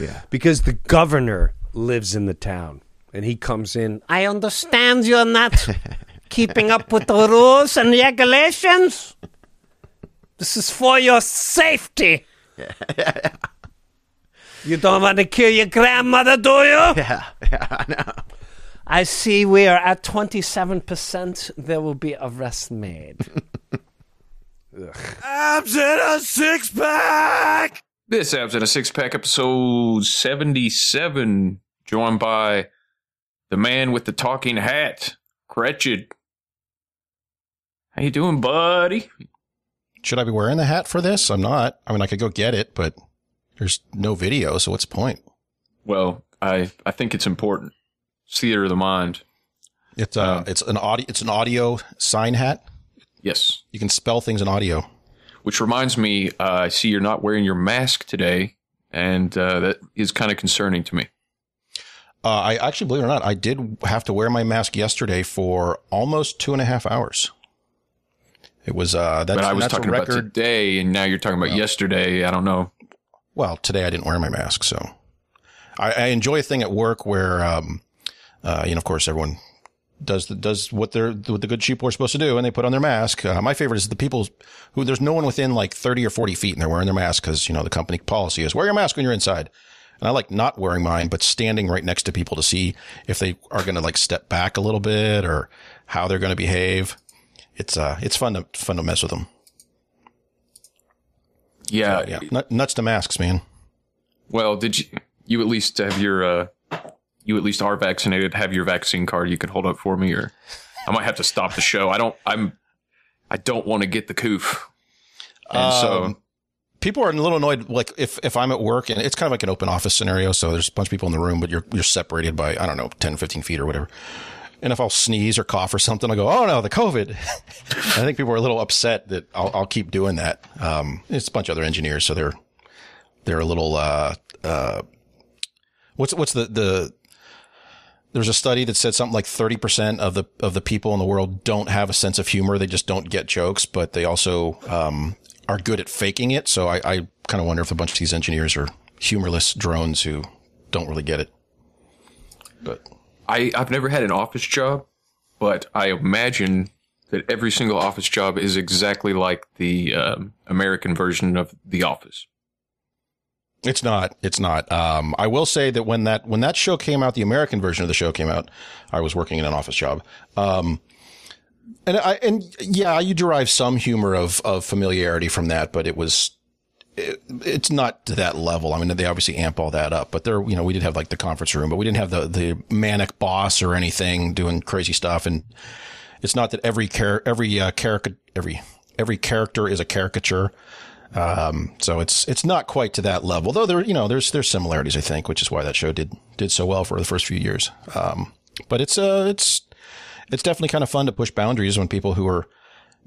Yeah. Because the governor lives in the town and he comes in. I understand you're not keeping up with the rules and regulations. This is for your safety. You don't want to kill your grandmother, do you? Yeah, yeah, I know. I see we are at 27%. There will be arrests made. Abs in a six pack. This Abs in a Six Pack episode 77, joined by the man with the talking hat, Cretched. How you doing, buddy? Should I be wearing the hat for this? I'm not. I mean, I could go get it, but there's no video, so what's the point? Well, I, I think it's important. It's theater of the mind. It's uh, Um, it's an audio, it's an audio sign hat. Yes. You can spell things in audio. Which reminds me, uh, I see you're not wearing your mask today, and uh, that is kind of concerning to me. Uh, I actually, believe it or not, I did have to wear my mask yesterday for almost two and a half hours. It was uh, that's, but I was that's talking about record. today, and now you're talking about yesterday. I don't know. Well, today I didn't wear my mask, so I, I enjoy a thing at work where, um, uh, you know, of course, everyone does the, does what they're what the good sheep were supposed to do, and they put on their mask. Uh, my favorite is the people who there's no one within like thirty or forty feet, and they're wearing their mask because you know the company policy is wear your mask when you're inside. And I like not wearing mine, but standing right next to people to see if they are going to like step back a little bit or how they're going to behave. It's uh, it's fun to fun to mess with them. Yeah, Yeah, Nut- nuts to masks, man. Well, did you you at least have your uh you at least are vaccinated, have your vaccine card you could hold up for me or I might have to stop the show. I don't I'm I don't want to get the coof. And so Um, people are a little annoyed. Like if, if I'm at work and it's kind of like an open office scenario. So there's a bunch of people in the room, but you're, you're separated by, I don't know, 10, 15 feet or whatever. And if I'll sneeze or cough or something, I'll go, Oh no, the COVID. I think people are a little upset that I'll, I'll keep doing that. Um, it's a bunch of other engineers. So they're, they're a little, uh, uh, what's, what's the, the, there's a study that said something like 30% of the, of the people in the world don't have a sense of humor. They just don't get jokes, but they also, um, are good at faking it. So I, I kind of wonder if a bunch of these engineers are humorless drones who don't really get it. But I I've never had an office job, but I imagine that every single office job is exactly like the um, American version of The Office. It's not, it's not. Um, I will say that when that, when that show came out, the American version of the show came out, I was working in an office job. Um, and I, and yeah, you derive some humor of, of familiarity from that, but it was, it, it's not to that level. I mean, they obviously amp all that up, but there, you know, we did have like the conference room, but we didn't have the, the manic boss or anything doing crazy stuff. And it's not that every char- every, uh, every, every character is a caricature. Um, so it's, it's not quite to that level, though there, you know, there's, there's similarities, I think, which is why that show did, did so well for the first few years. Um, but it's, uh, it's, it's definitely kind of fun to push boundaries when people who are,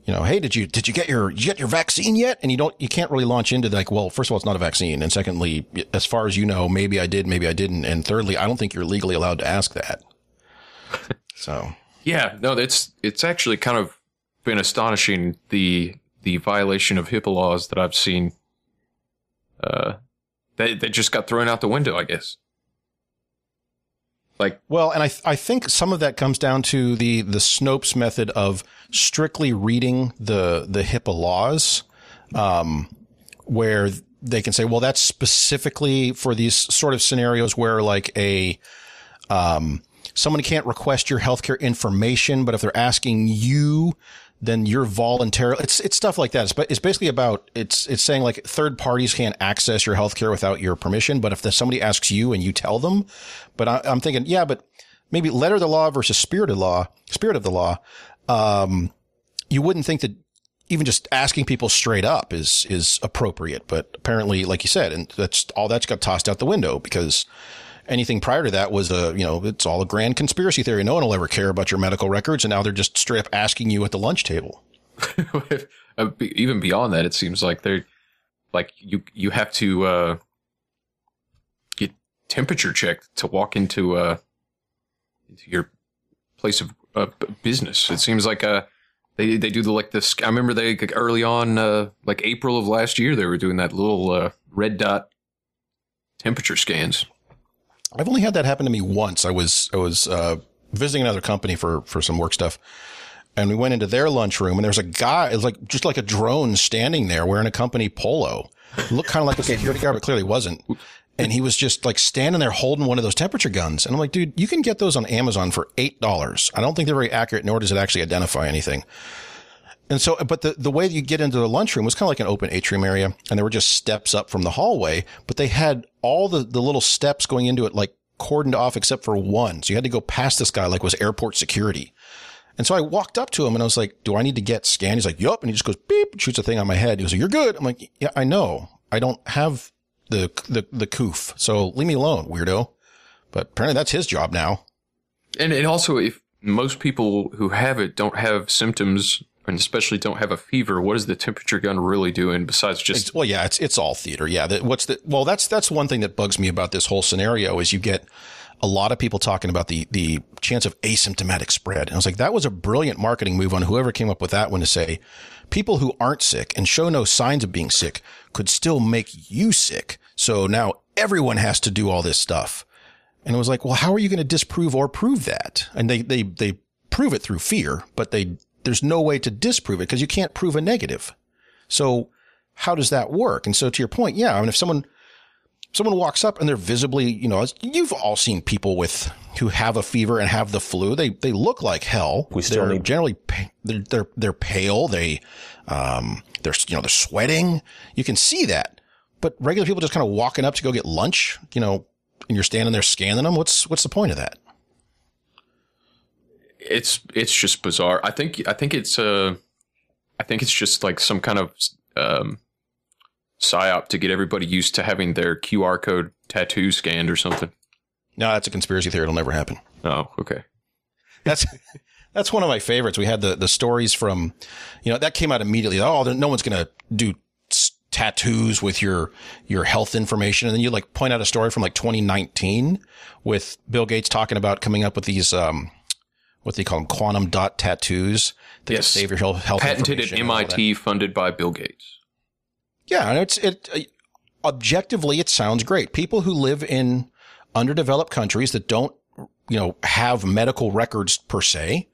you know, hey, did you did you get your you get your vaccine yet? And you don't you can't really launch into like, well, first of all, it's not a vaccine, and secondly, as far as you know, maybe I did, maybe I didn't, and thirdly, I don't think you're legally allowed to ask that. So Yeah, no, it's it's actually kind of been astonishing the the violation of HIPAA laws that I've seen. Uh, they they just got thrown out the window, I guess. Like Well, and I th- I think some of that comes down to the the Snopes method of strictly reading the the HIPAA laws, um, where they can say, well, that's specifically for these sort of scenarios where like a um, someone can't request your healthcare information, but if they're asking you, then you're voluntarily. It's it's stuff like that. It's, it's basically about it's it's saying like third parties can't access your healthcare without your permission. But if the, somebody asks you and you tell them, but I, I'm thinking, yeah, but maybe letter of the law versus spirit of law, spirit of the law. Um, you wouldn't think that even just asking people straight up is is appropriate, but apparently, like you said, and that's all that's got tossed out the window because anything prior to that was a you know it's all a grand conspiracy theory. No one will ever care about your medical records, and now they're just straight up asking you at the lunch table. uh, even beyond that, it seems like they're like you you have to uh, get temperature checked to walk into uh into your place of uh, business. It seems like uh they they do the like this. I remember they like, early on uh like April of last year they were doing that little uh, red dot temperature scans. I've only had that happen to me once. I was I was uh, visiting another company for for some work stuff, and we went into their lunchroom, and there's a guy, was like just like a drone standing there wearing a company polo. It looked kind of like a security guard, but clearly wasn't. And he was just like standing there holding one of those temperature guns. And I'm like, dude, you can get those on Amazon for eight dollars. I don't think they're very accurate, nor does it actually identify anything. And so, but the, the way you get into the lunchroom was kind of like an open atrium area, and there were just steps up from the hallway, but they had all the, the little steps going into it like cordoned off except for one. So you had to go past this guy like was airport security. And so I walked up to him and I was like, do I need to get scanned? He's like, yup. And he just goes, beep, shoots a thing on my head. He goes, you're good. I'm like, yeah, I know. I don't have the, the, the coof. So leave me alone, weirdo. But apparently that's his job now. And it also, if most people who have it don't have symptoms and especially don't have a fever, what is the temperature gun really doing besides just well, yeah, it's, it's all theater. Yeah. That, what's the, well, that's, that's one thing that bugs me about this whole scenario is you get a lot of people talking about the, the chance of asymptomatic spread. And I was like, that was a brilliant marketing move on whoever came up with that one to say people who aren't sick and show no signs of being sick could still make you sick. So now everyone has to do all this stuff. And it was like, well, how are you going to disprove or prove that? And they, they, they prove it through fear, but they, there's no way to disprove it because you can't prove a negative. So how does that work? And so to your point, yeah, I mean, if someone, someone walks up and they're visibly, you know, you've all seen people with who have a fever and have the flu. They they look like hell. We still they're need- generally they're, they're they're pale. They um they're you know they're sweating. You can see that. But regular people just kind of walking up to go get lunch, you know, and you're standing there scanning them. What's what's the point of that? It's it's just bizarre. I think I think it's uh I think it's just like some kind of um psyop to get everybody used to having their QR code tattoo scanned or something. No, that's a conspiracy theory. It'll never happen. Oh, okay. That's that's one of my favorites. We had the the stories from, you know, that came out immediately. Oh, no one's going to do s- tattoos with your your health information, and then you like point out a story from like 2019 with Bill Gates talking about coming up with these um, what they call them, quantum dot tattoos that Yes. save your health. health Patented at information and all that. MIT, funded by Bill Gates. Yeah, and it's it uh, objectively it sounds great. People who live in underdeveloped countries that don't you know have medical records per se,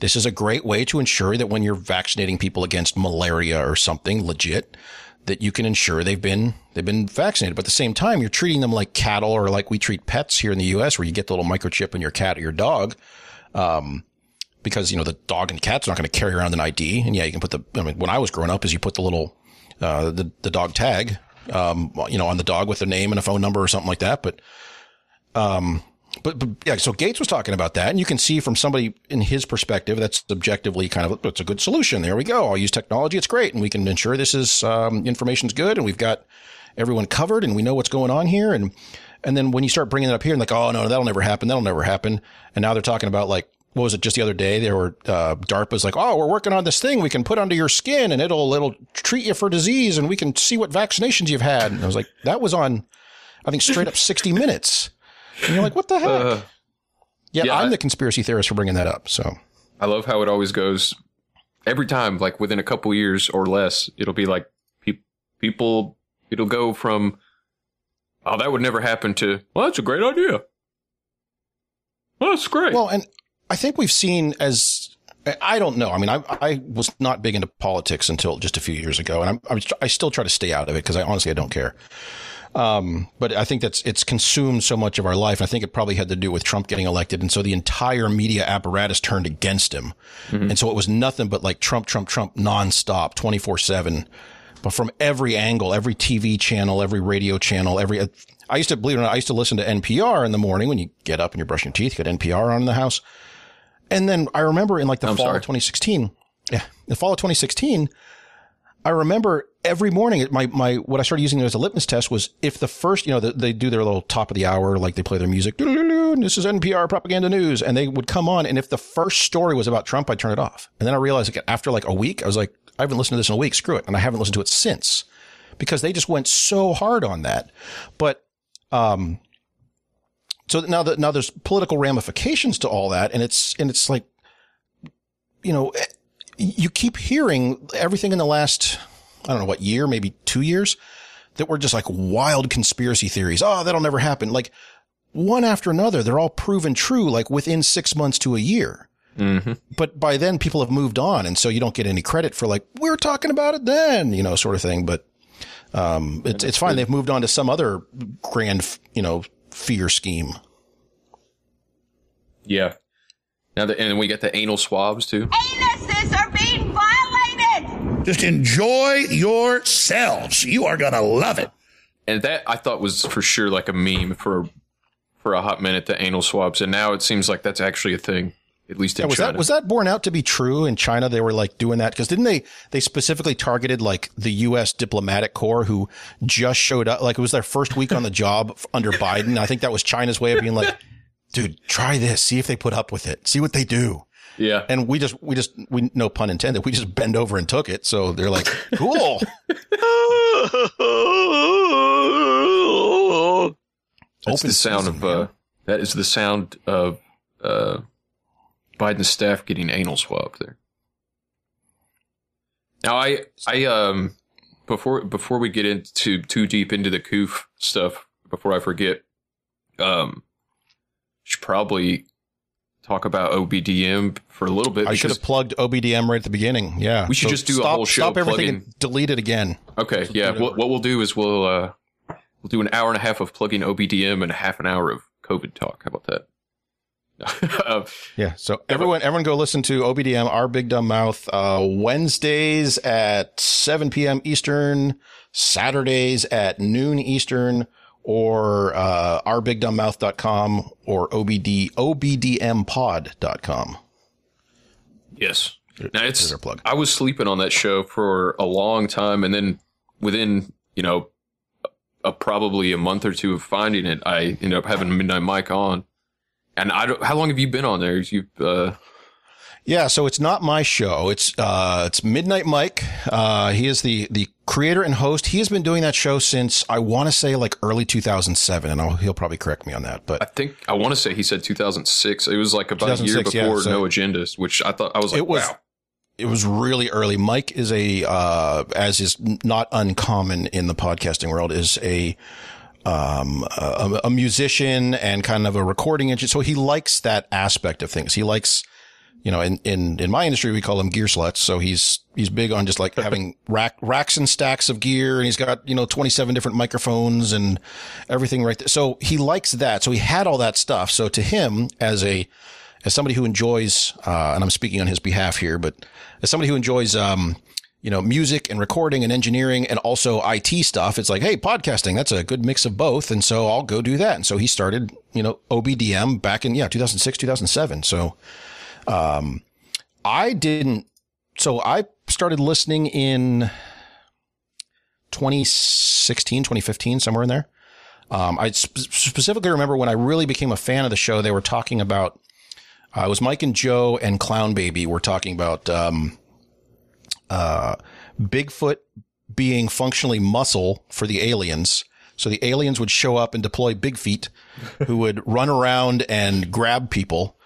this is a great way to ensure that when you're vaccinating people against malaria or something legit that you can ensure they've been they've been vaccinated. But at the same time, you're treating them like cattle or like we treat pets here in the US where you get the little microchip in your cat or your dog. Um, because you know the dog and cat's not going to carry around an ID, and yeah, you can put the. I mean, when I was growing up, is you put the little uh, the the dog tag, um, you know, on the dog with a name and a phone number or something like that. But, um, but, but yeah, so Gates was talking about that, and you can see from somebody in his perspective that's objectively kind of it's a good solution. There we go. I'll use technology. It's great, and we can ensure this is um, information's good, and we've got everyone covered, and we know what's going on here, and and then when you start bringing it up here, and like, oh no, that'll never happen. That'll never happen. And now they're talking about like what was it just the other day? They were uh, DARPA's like, oh, we're working on this thing we can put under your skin and it'll it'll treat you for disease and we can see what vaccinations you've had. And I was like, that was on, I think straight up sixty minutes. And you're like, what the heck? Uh, yeah, yeah, I'm the conspiracy theorist for bringing that up. So I love how it always goes. Every time, like within a couple years or less, it'll be like pe- people. It'll go from, "Oh, that would never happen," to, "Well, that's a great idea." Well, that's great. Well, and I think we've seen as I don't know. I mean, I I was not big into politics until just a few years ago, and I'm, I'm I still try to stay out of it because I honestly I don't care. Um, but I think that's it's consumed so much of our life. I think it probably had to do with Trump getting elected, and so the entire media apparatus turned against him, and so it was nothing but like Trump, Trump, Trump, nonstop, twenty four seven. But from every angle, every TV channel, every radio channel, every uh, I used to believe it or not, I used to listen to NPR in the morning when you get up and you're brushing your teeth. You got NPR on in the house, and then I remember in like the I'm fall sorry. of 2016, yeah, the fall of 2016, I remember every morning my my what I started using as a litmus test was if the first you know the, they do their little top of the hour like they play their music "Doo-doo-doo-doo, and this is NPR propaganda news and they would come on and if the first story was about Trump I'd turn it off. And then I realized like after like a week I was like I haven't listened to this in a week screw it and I haven't listened to it since because they just went so hard on that. But um so now that now there's political ramifications to all that and it's and it's like you know you keep hearing everything in the last, I don't know what year, maybe two years, that were just like wild conspiracy theories. Oh, that'll never happen. Like one after another, they're all proven true, like within six months to a year. Mm-hmm. But by then people have moved on. And so you don't get any credit for like, we are talking about it then, you know, sort of thing. But, um, it's, it's fine. They've moved on to some other grand, you know, fear scheme. Yeah. Now that, and we got the anal swabs too. Anuses are being violated! Just enjoy yourselves. You are going to love it. And that I thought was for sure like a meme for for a hot minute, the anal swabs. And now it seems like that's actually a thing, at least in Yeah, was China. that was that borne out to be true in China? They were like doing that because didn't they? They specifically targeted like the U.S. diplomatic corps who just showed up. Like it was their first week on the job under Biden. I think that was China's way of being like, "Dude, try this. See if they put up with it. See what they do." Yeah. And we just we just we no pun intended. We just bend over and took it. So they're like, "Cool." That's Open the sound season, of uh, that is the sound of uh, Biden's staff getting anal swabbed there. Now I I um before before we get into too deep into the coof stuff, before I forget, um, should probably talk about OBDM for a little bit. I should have plugged OBDM right at the beginning. Yeah, We should just do a stop, whole show Stop everything plugging- and delete it again. Okay, yeah. What, what we'll do is we'll uh, we'll do an hour and a half of plugging OBDM and a half an hour of COVID talk. How about that? uh, Yeah. So everyone, everyone go listen to OBDM, Our Big Dumb Mouth, uh, Wednesdays at 7 p.m. Eastern, Saturdays at noon Eastern, or, uh, ourbigdumbmouth.com or OBD, obdmpod.com. yes. Now it's our plug. I was sleeping on that show for a long time, and then within you know a, probably a month or two of finding it, I ended up having Midnight Mike on. And I don't. How long have you been on there? You uh, Yeah, so it's not my show. It's uh, it's Midnight Mike. Uh, he is the the creator and host. He has been doing that show since I want to say like early 2007, and I'll, he'll probably correct me on that. But I think I want to say he said 2006. It was like about a year 2006, yeah, before so- No Agendas, which I thought I was like, It was- wow. it was really early. Mike is a, uh, as is not uncommon in the podcasting world, is a, um, a, a musician and kind of a recording engineer. So he likes that aspect of things. He likes, you know, in, in, in my industry, we call him gear sluts. So he's, he's big on just like having rack, racks and stacks of gear. And he's got, you know, 27 different microphones and everything right there. So he likes that. So he had all that stuff. So to him as a, as somebody who enjoys, uh, and I'm speaking on his behalf here, but as somebody who enjoys, um, you know, music and recording and engineering and also IT stuff, it's like, hey, podcasting, that's a good mix of both. And so I'll go do that. And so he started, you know, OBDM back in, yeah, 2006, 2007. So, um, I didn't, so I started listening in 2016, 2015, somewhere in there. Um, I sp- specifically remember when I really became a fan of the show, they were talking about, uh, it was Mike and Joe and Clown Baby were talking about, um, uh, Bigfoot being functionally muscle for the aliens. So the aliens would show up and deploy big feet who would run around and grab people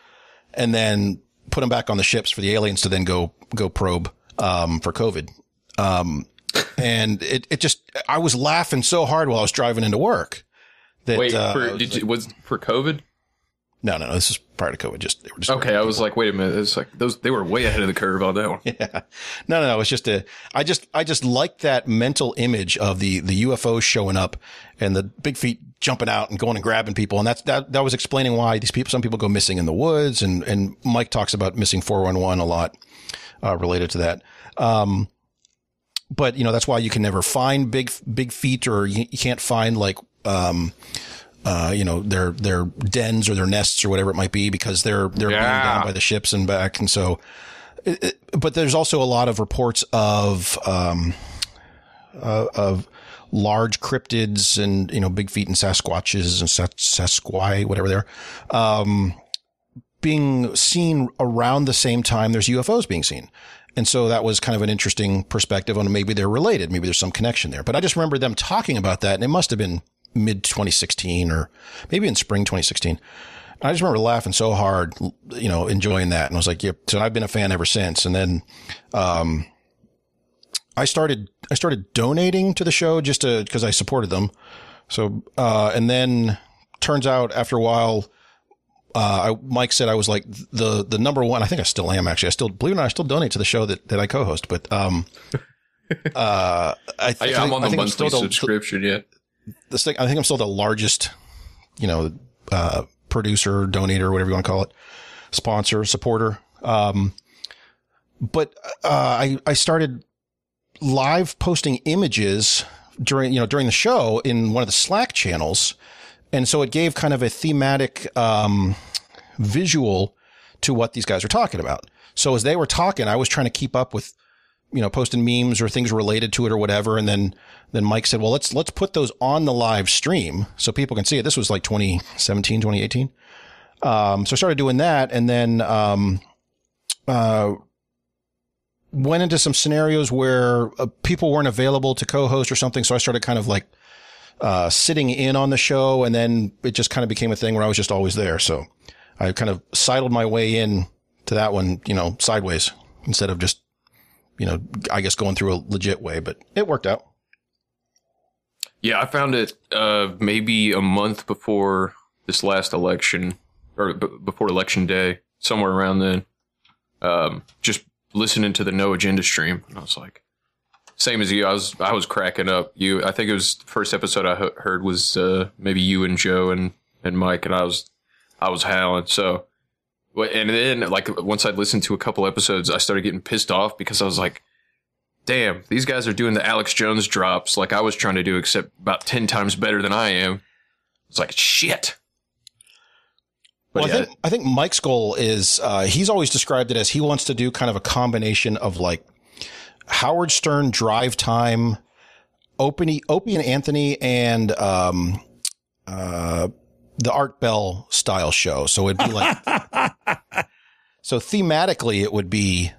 and then put them back on the ships for the aliens to then go, go probe, um, for COVID. Um, and it, it just, I was laughing so hard while I was driving into work that, Wait, uh, for, was did like- you, was for COVID? no, no, no, this is prior to COVID. Just, they were just Okay, I was like, wait a minute. It's like those they were way ahead of the curve on that one. Yeah. No, no, no. It's just a, I just, I just like that mental image of the, the UFOs showing up and the big feet jumping out and going and grabbing people. And that's, that, that was explaining why these people, some people go missing in the woods. And, and Mike talks about missing 411 a lot, uh, related to that. Um, but you know, that's why you can never find big, big feet or you, you can't find like, um, uh, you know, their, their dens or their nests or whatever it might be because they're, they're being Yeah. down by the ships and back. And so, it- it- but there's also a lot of reports of, um, uh, of large cryptids and, you know, big feet and Sasquatches and Sas- Sasquai, whatever they're, um, being seen around the same time there's UFOs being seen. And so that was kind of an interesting perspective on maybe they're related. Maybe there's some connection there. But I just remember them talking about that and it must have been mid 2016 or maybe in spring 2016. I just remember laughing so hard, you know, enjoying that. And I was like, yep. So I've been a fan ever since. And then, um, I started I started donating to the show just to because I supported them. So uh, and then turns out after a while, uh, I, Mike said I was like the the number one. I think I still am actually. I still believe it or not, I still donate to the show that, that I co-host. But um, uh, I, th- I, I'm on the think I'm monthly the, subscription yet. this thing. I think I'm still the largest, you know, uh, producer, donator, whatever you want to call it, sponsor, supporter. Um, but uh, I I started live posting images during you know during the show in one of the Slack channels, and so it gave kind of a thematic um, visual to what these guys are talking about. So as they were talking, I was trying to keep up with you know, posting memes or things related to it or whatever. And then, then Mike said, well, let's, let's put those on the live stream so people can see it. This was like 2017, 2018. Um, so I started doing that and then, um, uh, went into some scenarios where uh, people weren't available to co-host or something. So I started kind of like, uh, sitting in on the show. And then it just kind of became a thing where I was just always there. So I kind of sidled my way in to that one, you know, sideways instead of just you know, I guess going through a legit way, but it worked out. Yeah, I found it uh, maybe a month before this last election, or b- before election day, somewhere around then. Um, just listening to the No Agenda stream, and I was like, same as you. I was I was cracking up. You, I think it was the first episode I heard was uh, maybe you and Joe and and Mike, and I was I was howling. So, and then like once I'd listened to a couple episodes, I started getting pissed off because I was like, damn, these guys are doing the Alex Jones drops like I was trying to do, except about ten times better than I am. It's like shit. But well, yeah, I think I think Mike's goal is uh, he's always described it as he wants to do kind of a combination of like Howard Stern drive time, Opie, Opie and Anthony, and um, uh, the Art Bell style show. So it'd be like so thematically it would be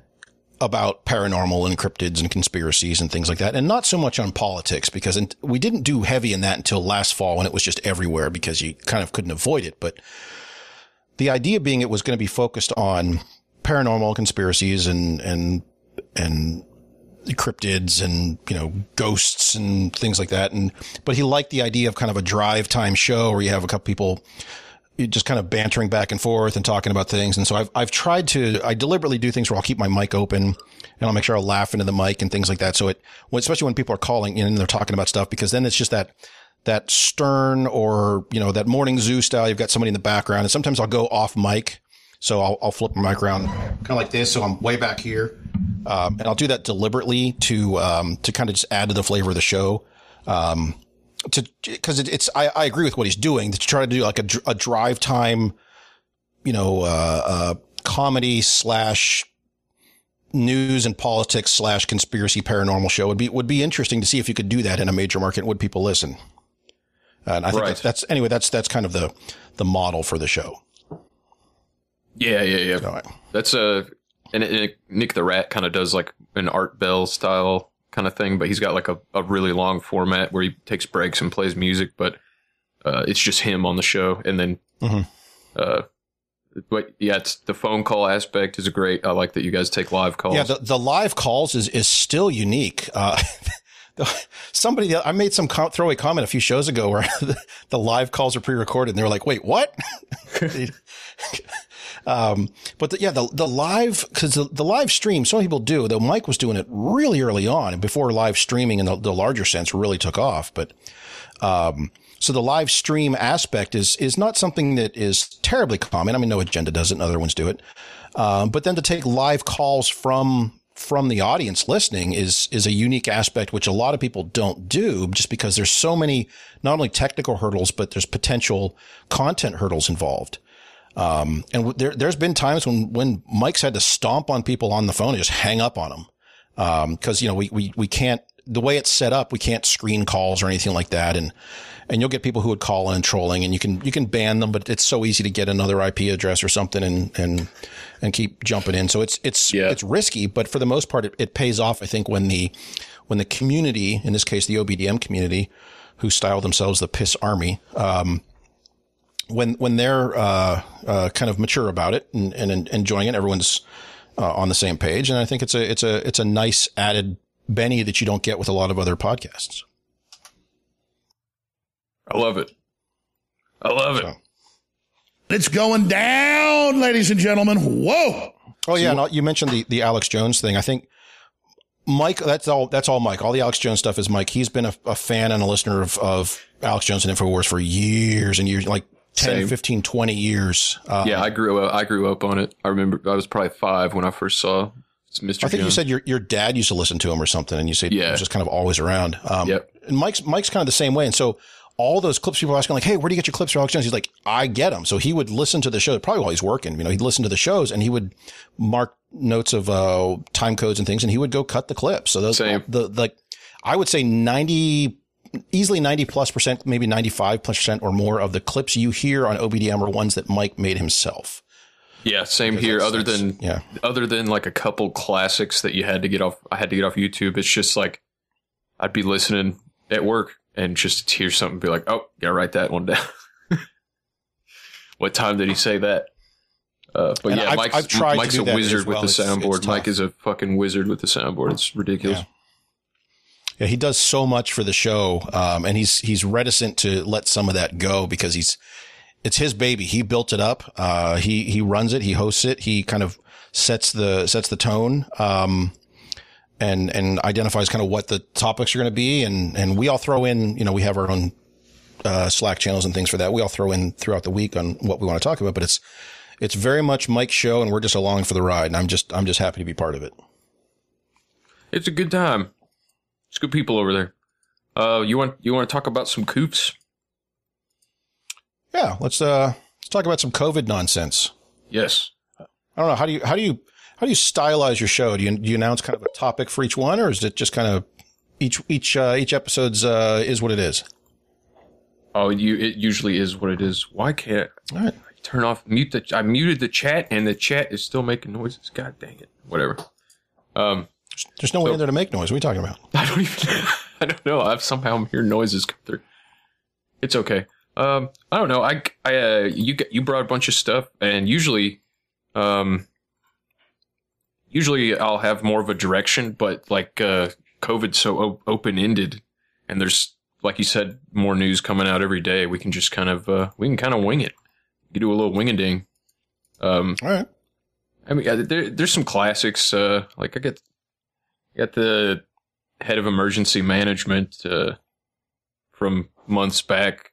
about paranormal and cryptids and conspiracies and things like that, and not so much on politics because we didn't do heavy in that until last fall when it was just everywhere because you kind of couldn't avoid it, but the idea being it was going to be focused on paranormal conspiracies and, and, and cryptids and, you know, ghosts and things like that. And, but he liked the idea of kind of a drive time show where you have a couple people just kind of bantering back and forth and talking about things. And so I've, I've tried to, I deliberately do things where I'll keep my mic open and I'll make sure I'll laugh into the mic and things like that. So it, especially when people are calling in and they're talking about stuff, because then it's just that, that Stern or, you know, that morning zoo style. You've got somebody in the background and sometimes I'll go off mic. So I'll, I'll flip my mic around kind of like this. So I'm way back here. Um, and I'll do that deliberately to, um, to kind of just add to the flavor of the show. Um, to, cause it, it's, I, I agree with what he's doing to try to do like a, a drive time, you know, uh, uh, comedy slash news and politics slash conspiracy paranormal show would be, would be interesting to see if you could do that in a major market. Would people listen? And I think Right. that's, that's, anyway, that's, that's kind of the, the model for the show. yeah, yeah, yeah. So, That's a and, it, it- Nick the Rat kind of does like an Art Bell style kind of thing, but he's got like a, a really long format where he takes breaks and plays music, but uh, it's just him on the show, and then Mhm. uh, but yeah, it's the phone call aspect is great. I like that you guys take live calls. Yeah, the, the live calls is, is still unique. Uh, somebody, I made some throwaway comment a few shows ago where the, live calls are pre-recorded and they were like, wait, what? um, but the, yeah, the, the live, cause the, the live stream, some people do, though Mike was doing it really early on before live streaming in the, the larger sense really took off. But, um, so the live stream aspect is, is not something that is terribly common. I mean, no agenda does it and other ones do it. Um, but then to take live calls from from the audience listening is is a unique aspect which a lot of people don't do just because there's so many not only technical hurdles but there's potential content hurdles involved. Um, and there there's been times when when Mike's had to stomp on people on the phone and just hang up on them because you know we we we can't the way it's set up we can't screen calls or anything like that and and you'll get people who would call in trolling and you can you can ban them but it's so easy to get another IP address or something and and and keep jumping in so it's it's Yeah. it's risky but for the most part it, it pays off I think when the when the community in this case the OBDM community who style themselves the piss army um when when they're uh, uh, kind of mature about it and, and enjoying it, everyone's uh, on the same page, and I think it's a it's a it's a nice added Benny that you don't get with a lot of other podcasts. I love it. I love it. So- It's going down, ladies and gentlemen. Whoa. Oh yeah, and you mentioned the the Alex Jones thing. I think Mike. That's all. That's all Mike. All the Alex Jones stuff is Mike. He's been a, a fan and a listener of, of Alex Jones and Infowars for years and years, like 10, Same. 15, 20 years. Uh, Yeah, I grew up. I grew up on it. I remember I was probably five when I first saw Mr. I think you said your your dad used to listen to him or something, and you said Yeah. it was just kind of always around. Um, Yep. And Mike's Mike's kind of the same way, and so all those clips people are asking like, "Hey, where do you get your clips from Alex Jones?" He's like, "I get them." So he would listen to the show probably while he's working. You know, he'd listen to the shows and he would mark notes of uh, time codes and things, and he would go cut the clips. So those Same. the like I would say ninety. Easily 90 plus percent, maybe 95 plus percent or more of the clips you hear on OBDM are ones that Mike made himself. yeah, same here. Other than yeah. other than like a couple classics that you had to get off. I had to get off YouTube. It's just like I'd be listening at work and just hear something, be like, "Oh, gotta write that one down." what time did he say that? Uh, but And yeah, I've- Mike's, I've tried Mike's a wizard as with well. the It's- it's soundboard. tough. Mike is a fucking wizard with the soundboard. It's ridiculous. Yeah. Yeah, he does so much for the show, um, and he's he's reticent to let some of that go because he's it's his baby. He built it up. Uh, he he runs it. He hosts it. He kind of sets the sets the tone, um, and and identifies kind of what the topics are going to be. And and we all throw in. You know, we have our own uh, Slack channels and things for that. We all throw in throughout the week on what we want to talk about. But it's it's very much Mike's show, and we're just along for the ride. And I'm just I'm just happy to be part of it. It's a good time. It's good people over there. Uh, you want you want to talk about some coops? Yeah, let's uh let's talk about some COVID nonsense. Yes. I don't know how do you how do you how do you stylize your show? Do you do you announce kind of a topic for each one, or is it just kind of each each uh, each episode's uh, is what it is? Oh, you. It usually is what it is. Why can't All right. I turn off mute the? I muted the chat, and the chat is still making noises. God dang it! Whatever. Um, There's no way in there to make noise. What are you talking about? I don't even. I don't know. I've somehow I'm noises come through. It's okay. Um, I don't know. I, I, uh, you you brought a bunch of stuff, and usually, um, usually I'll have more of a direction, but like uh, COVID's so o- open ended, and there's like you said, more news coming out every day. We can just kind of uh, we can kind of wing it. You do a little wing a ding. Um, All right. I mean, there, there's some classics. Uh, like I get, got the head of emergency management uh, from months back.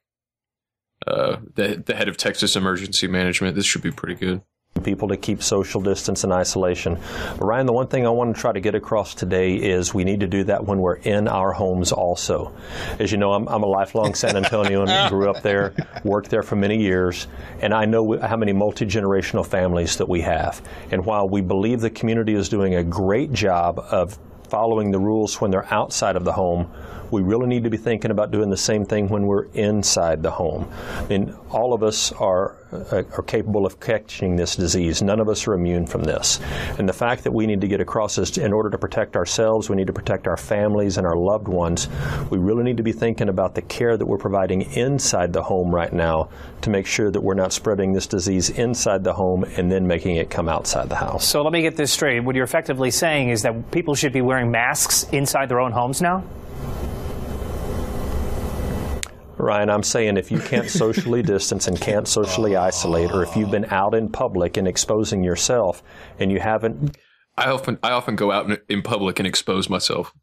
Uh, the the head of Texas Emergency Management. This should be pretty good. People to keep social distance and isolation. But Ryan, the one thing I want to try to get across today is we need to do that when we're in our homes also. As you know, I'm, I'm a lifelong San Antonian, grew up there, worked there for many years, and I know how many multi generational families that we have. And while we believe the community is doing a great job of following the rules when they're outside of the home, we really need to be thinking about doing the same thing when we're inside the home. I mean, all of us are, uh, are capable of catching this disease. None of us are immune from this. And the fact that we need to get across is in order to protect ourselves, we need to protect our families and our loved ones. We really need to be thinking about the care that we're providing inside the home right now to make sure that we're not spreading this disease inside the home and then making it come outside the house. So let me get this straight. What you're effectively saying is that people should be wearing masks inside their own homes now? Ryan, I'm saying if you can't socially distance and can't socially isolate, or if you've been out in public and exposing yourself and you haven't I often I often go out in, in public and expose myself.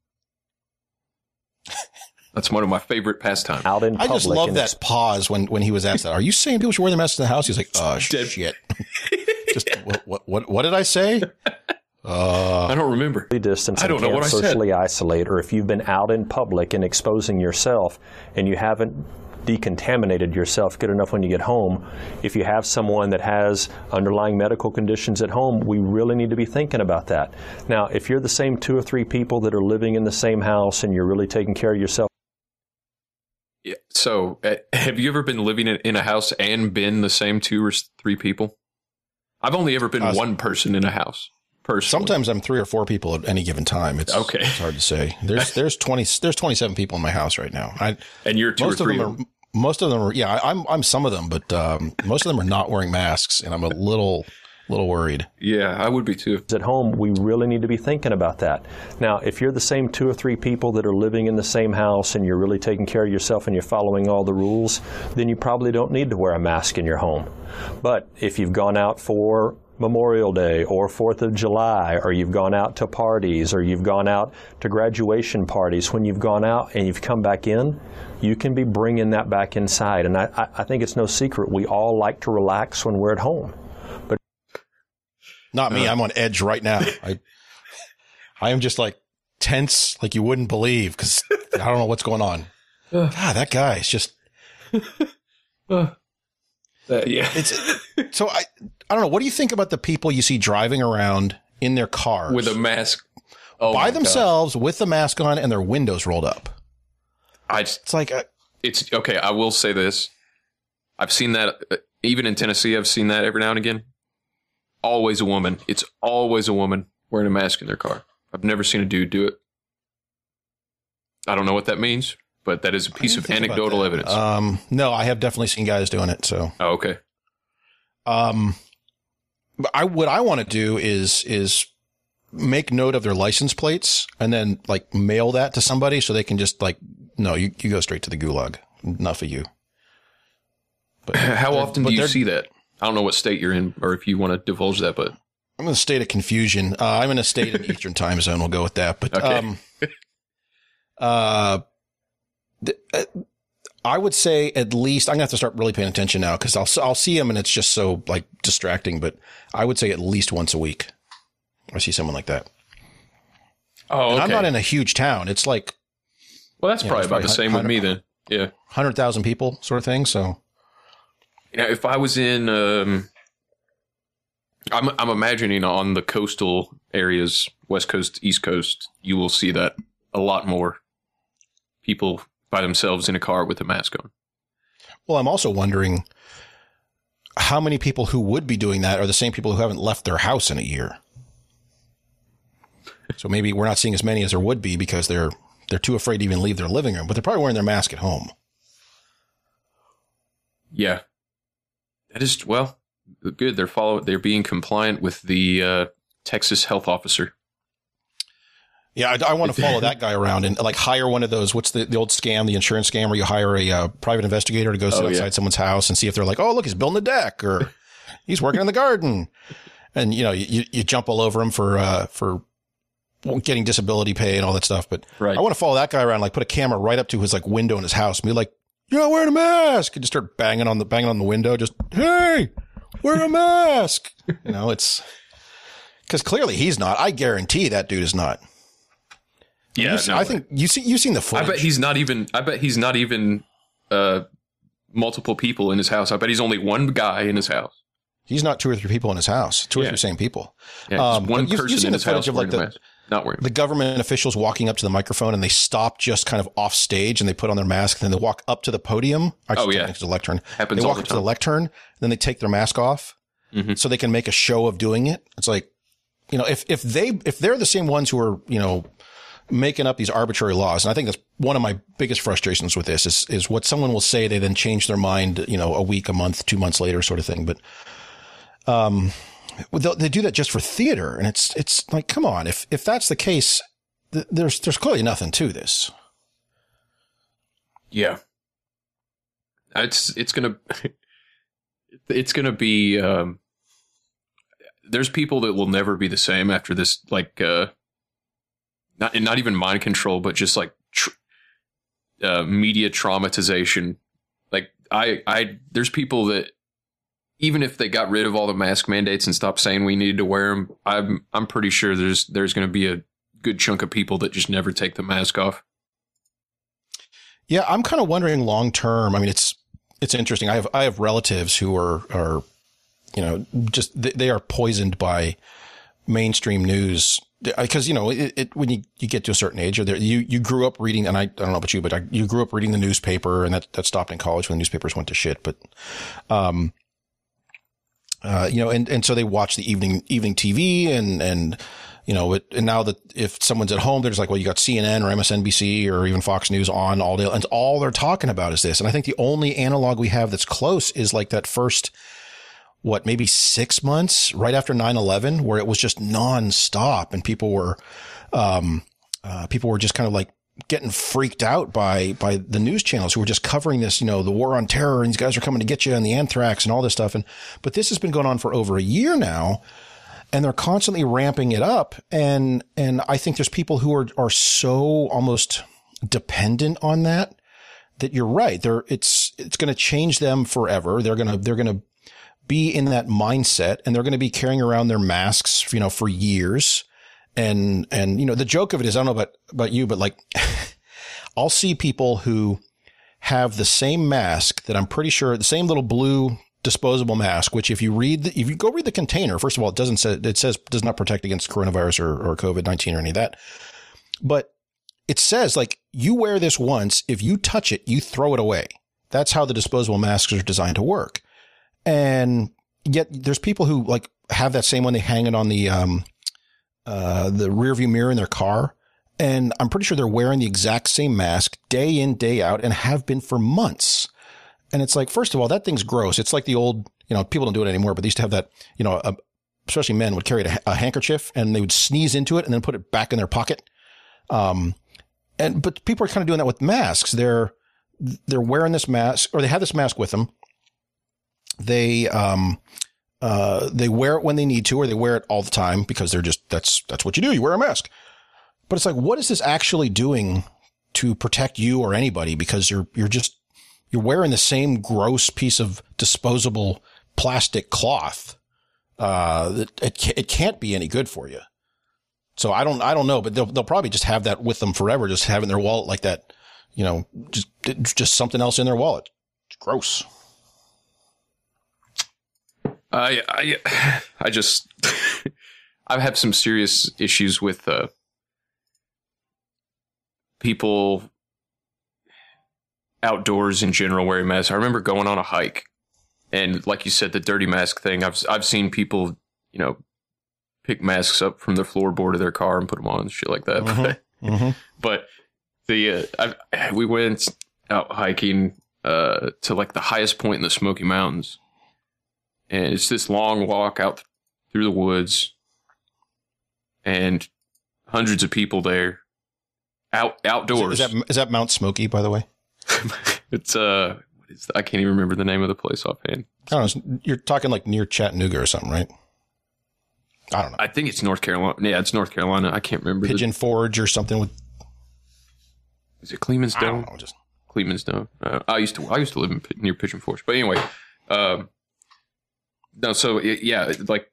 That's one of my favorite pastimes. out in I just love that pause when when he was asked that. Are you saying people should wear their masks in the house? He's like, oh Dead. shit. just what, what what what did I say? Uh, I don't remember. socially distance I don't know what I said. socially isolate, or if you've been out in public and exposing yourself and you haven't decontaminated yourself good enough when you get home, if you have someone that has underlying medical conditions at home, we really need to be thinking about that. Now, if you're the same two or three people that are living in the same house and you're really taking care of yourself, Yeah. So, uh, have you ever been living in, in a house and been the same two or three people? I've only ever been one person in a house. Personally. sometimes I'm three or four people at any given time. It's Okay. It's hard to say. There's there's twenty there's twenty seven people in my house right now. I and you're two most or of them are most of them are yeah I- I'm I'm some of them, but um, most of them are not wearing masks, and I'm a little little worried. Yeah, I would be too. at home, we really need to be thinking about that. Now, if you're the same two or three people that are living in the same house and you're really taking care of yourself and you're following all the rules, then you probably don't need to wear a mask in your home. But if you've gone out for Memorial Day or Fourth of July, or you've gone out to parties, or you've gone out to graduation parties, when you've gone out and you've come back in, you can be bringing that back inside. And I, I- I think it's no secret we all like to relax when we're at home. But not me. Uh, I'm on edge right now. I, I am just like tense, like you wouldn't believe, because I don't know what's going on. Uh. God, that guy is just. Uh, uh yeah. It's so I. I don't know. What do you think about the people you see driving around in their cars With a mask. Oh by God. themselves with the mask on and their windows rolled up? I just, It's like uh, it's okay. I will say this. I've seen that uh, even in Tennessee. I've seen that every now and again. Always a woman. It's always a woman wearing a mask in their car. I've never seen a dude do it. I don't know what that means, but that is a piece of didn't think about anecdotal evidence. Um, no, I have definitely seen guys doing it. So, oh, okay. um, I what I want to do is is make note of their license plates and then like mail that to somebody so they can just like no, you you go straight to the gulag. Enough of you. But How often but do you see that? I don't know what state you're in, or if you want to divulge that, but I'm in a state of confusion. Uh, I'm in a state in Eastern time zone. We'll go with that. But, Okay. um, uh, th- uh, I would say at least I'm gonna have to start really paying attention now because I'll I'll see them and it's just so like distracting. But I would say at least once a week I see someone like that. oh, And I'm not in a huge town. It's like well, that's probably it's about the same with me then. Yeah. hundred thousand people sort of thing. So You know, if I was in, um, I'm I'm imagining on the coastal areas, West Coast, East Coast, you will see that a lot more. People by themselves in a car with a mask on. well, I'm also wondering how many people who would be doing that are the same people who haven't left their house in a year. So maybe we're not seeing as many as there would be because they're they're too afraid to even leave their living room, but they're probably wearing their mask at home. Yeah, that is well, good. They're follow. They're being compliant with the uh, Texas health officer. Yeah, I, I want to follow that guy around and like hire one of those. What's the, the old scam, the insurance scam, where you hire a uh, private investigator to go sit Oh, yeah. outside someone's house and see if they're like, oh, look, he's building a deck or he's working in the garden, and you know, you, you jump all over him for uh, for getting disability pay and all that stuff. But Right. I want to follow that guy around, like put a camera right up to his like window in his house, and be like, you're not wearing a mask, and just start banging on the banging on the window, just hey, wear a mask. you know, it's because clearly he's not. I guarantee that dude is not. Yeah, no I think you see you've seen the footage. I bet he's not even. I bet he's not even uh, multiple people in his house. I bet he's only one guy in his house. he's not two or three people in his house. Two or three same people. Yeah, just Um, one but you've- you've in the his house of, like, the- Not wearing. The government officials walking up to the microphone and they stop just kind of off stage and they put on their mask and then they walk up to the podium. Actually, Oh, yeah. it's a lectern. Happens they walk the up to the lectern, then they take their mask off Mhm. so they can make a show of doing it. It's like, you know, if, if they, if they're the same ones who are, you know, making up these arbitrary laws, and I think that's one of my biggest frustrations with this is, is what someone will say, they then change their mind, you know, a week, a month, two months later sort of thing. But, um, they do that just for theater. And it's, it's like, come on. If, if that's the case, th- there's, there's clearly nothing to this. Yeah. It's it's gonna it's gonna be um there's people that will never be the same after this like uh not and not even mind control but just like tr- uh media traumatization like I I there's people that even if they got rid of all the mask mandates and stopped saying we needed to wear them I'm I'm pretty sure there's there's going to be a good chunk of people that just never take the mask off Yeah, I'm kind of wondering long term. I mean, it's it's interesting. I have I have relatives who are are you know just they, they are poisoned by mainstream news because you know it, it when you, you get to a certain age or there you you grew up reading and I, I don't know about you but I, you grew up reading the newspaper and that that stopped in college when the newspapers went to shit but um uh you know and and so they watch the evening evening TV and and you know, it, and now that if someone's at home, they're just like, well, you got CNN or MSNBC or even Fox News on all day, and all they're talking about is this. And I think the only analog we have that's close is like that first what, maybe six months right after 9-11 where it was just nonstop and people were, um, uh, people were just kind of like getting freaked out by, by the news channels who were just covering this, you know, the war on terror and these guys are coming to get you and the anthrax and all this stuff. And, but this has been going on for over a year now and they're constantly ramping it up. And, and I think there's people who are, are so almost dependent on that that you're right. They're, it's, it's going to change them forever. They're to, they're going to be in that mindset and they're going to be carrying around their masks, you know, for years. And, and, you know, the joke of it is, I don't know about, about you, but like I'll see people who have the same mask that I'm pretty sure the same little blue disposable mask, which if you read, the, if you go read the container, first of all, it doesn't say, it says does not protect against coronavirus or, or COVID-19 or any of that. But it says like you wear this once. If you touch it, you throw it away. That's how the disposable masks are designed to work. And yet there's people who like have that same one. They hang it on the, um, uh, the rear view mirror in their car. And I'm pretty sure they're wearing the exact same mask day in, day out and have been for months. And it's like, first of all, that thing's gross. It's like the old, you know, people don't do it anymore, but they used to have that, you know, a, especially men would carry a, a, handkerchief and they would sneeze into it and then put it back in their pocket. Um, and, but people are kind of doing that with masks. They're, they're wearing this mask or they have this mask with them. They, um, uh, they wear it when they need to, or they wear it all the time because they're just, that's, that's what you do. You wear a mask. But it's like, what is this actually doing to protect you or anybody? Because you're, you're just, you're wearing the same gross piece of disposable plastic cloth. Uh, it, it can't be any good for you. So I don't, I don't know, but they'll, they'll probably just have that with them forever, just having their wallet like that, you know, just, just something else in their wallet. It's gross. I, I, I just, I have some serious issues with, uh, people outdoors in general wearing masks. I remember going on a hike and like you said, the dirty mask thing, I've, I've seen people, you know, pick masks up from the floorboard of their car and put them on and shit like that. Mm-hmm. mm-hmm. but the, uh, I, we went out hiking, uh, to like the highest point in the Smoky Mountains. And it's this long walk out through the woods and hundreds of people there out outdoors. Is, that is that Mount Smoky, by the way? it's uh, what is I can't even remember the name of the place offhand. I don't know. You're talking like near Chattanooga or something, right? I don't know. I think it's North Carolina. Yeah, it's North Carolina. I can't remember. Pigeon the, Forge or something with. Is it Clingman's Dome? I don't know. Just Clingman's Dome. Uh, I used to. I used to live in, near Pigeon Forge. But anyway, um, no. So yeah, like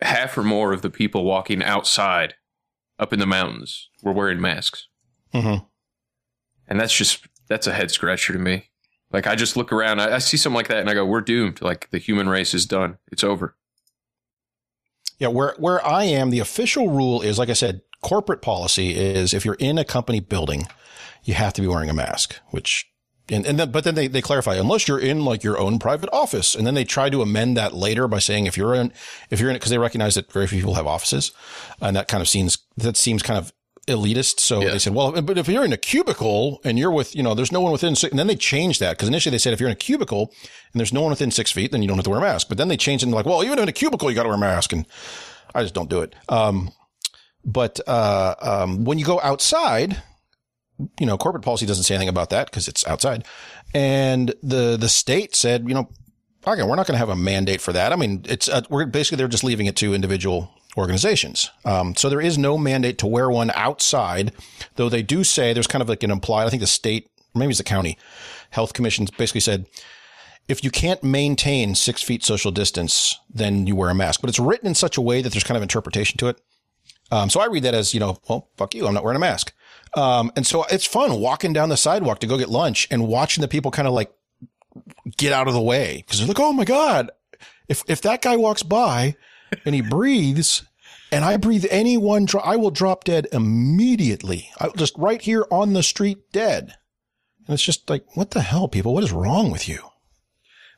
half or more of the people walking outside up in the mountains were wearing masks. Mm-hmm. And that's just that's a head scratcher to me. Like I just look around, I, I, see something like that, and I go, "We're doomed. Like the human race is done. It's over." Yeah, where where I am, the official rule is, like I said, corporate policy is if you're in a company building, you have to be wearing a mask. Which, and, and then, but then they they clarify unless you're in like your own private office, and then they try to amend that later by saying if you're in if you're in it because they recognize that very few people have offices, and that kind of seems that seems kind of elitist. So yeah. they said, well, but if you're in a cubicle and you're with, you know, there's no one within six, and then they changed that because initially they said if you're in a cubicle and there's no one within six feet, then you don't have to wear a mask. But then they changed it and like, well, even in a cubicle, you got to wear a mask. And I just don't do it. Um, but, uh, um, when you go outside, you know, corporate policy doesn't say anything about that because it's outside. And the, the state said, you know, okay, we're not going to have a mandate for that. I mean, it's, uh, we're basically, they're just leaving it to individual organizations. Um, so there is no mandate to wear one outside, though they do say there's kind of like an implied, I think the state, maybe it's the county health commission basically said, if you can't maintain six feet social distance, then you wear a mask. But it's written in such a way that there's kind of interpretation to it. Um, so I read that as, you know, well, fuck you. I'm not wearing a mask. Um, and so it's fun walking down the sidewalk to go get lunch and watching the people kind of like get out of the way because they're like, oh my God, if, if that guy walks by and he breathes and I breathe any one, dro- I will drop dead immediately. I just right here on the street dead. And it's just like, what the hell, people? What is wrong with you?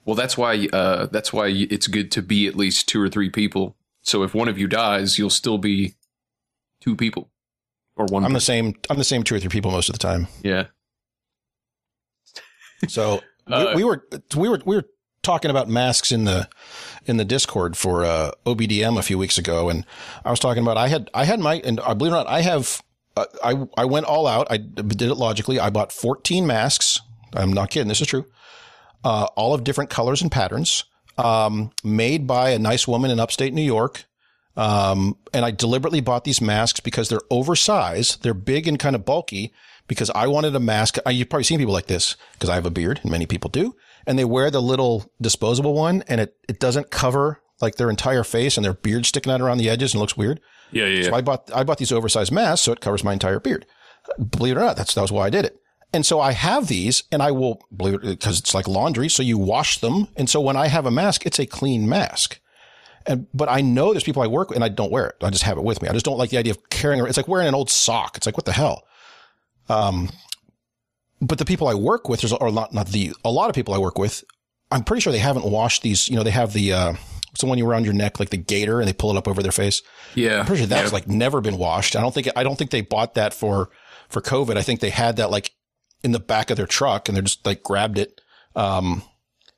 Well, that's why, uh, that's why it's good to be at least two or three people. So if one of you dies, you'll still be two people or one. I'm person. the same. I'm the same two or three people most of the time. Yeah. So uh, we, we, were, we were, we were talking about masks in the in the Discord for uh, OBDM a few weeks ago, and I was talking about I had I had my and I believe it or not I have uh, I I went all out. I did it logically. I bought 14 masks. I'm not kidding. This is true. Uh, all of different colors and patterns, um, made by a nice woman in upstate New York. Um, and I deliberately bought these masks because they're oversized. They're big and kind of bulky because I wanted a mask. I, you've probably seen people like this because I have a beard and many people do. And they wear the little disposable one and it, it doesn't cover like their entire face and their beard sticking out around the edges and looks weird. Yeah, yeah. So I bought, I bought these oversized masks so it covers my entire beard. Believe it or not, that's, that was why I did it. And so I have these and I will believe it because it's like laundry. So you wash them. And so when I have a mask, it's a clean mask. And, but I know there's people I work with and I don't wear it. I just have it with me. I just don't like the idea of carrying it. It's like wearing an old sock. It's like, what the hell? Um, but the people I work with, there's, or not, not the, a lot of people I work with, I'm pretty sure they haven't washed these, you know, they have the, uh, it's the one you wear on your neck, like the gator and they pull it up over their face. yeah. I'm pretty sure that's yeah. like never been washed. I don't think, I don't think they bought that for, for COVID. I think they had that like in the back of their truck and they're just like grabbed it. Um,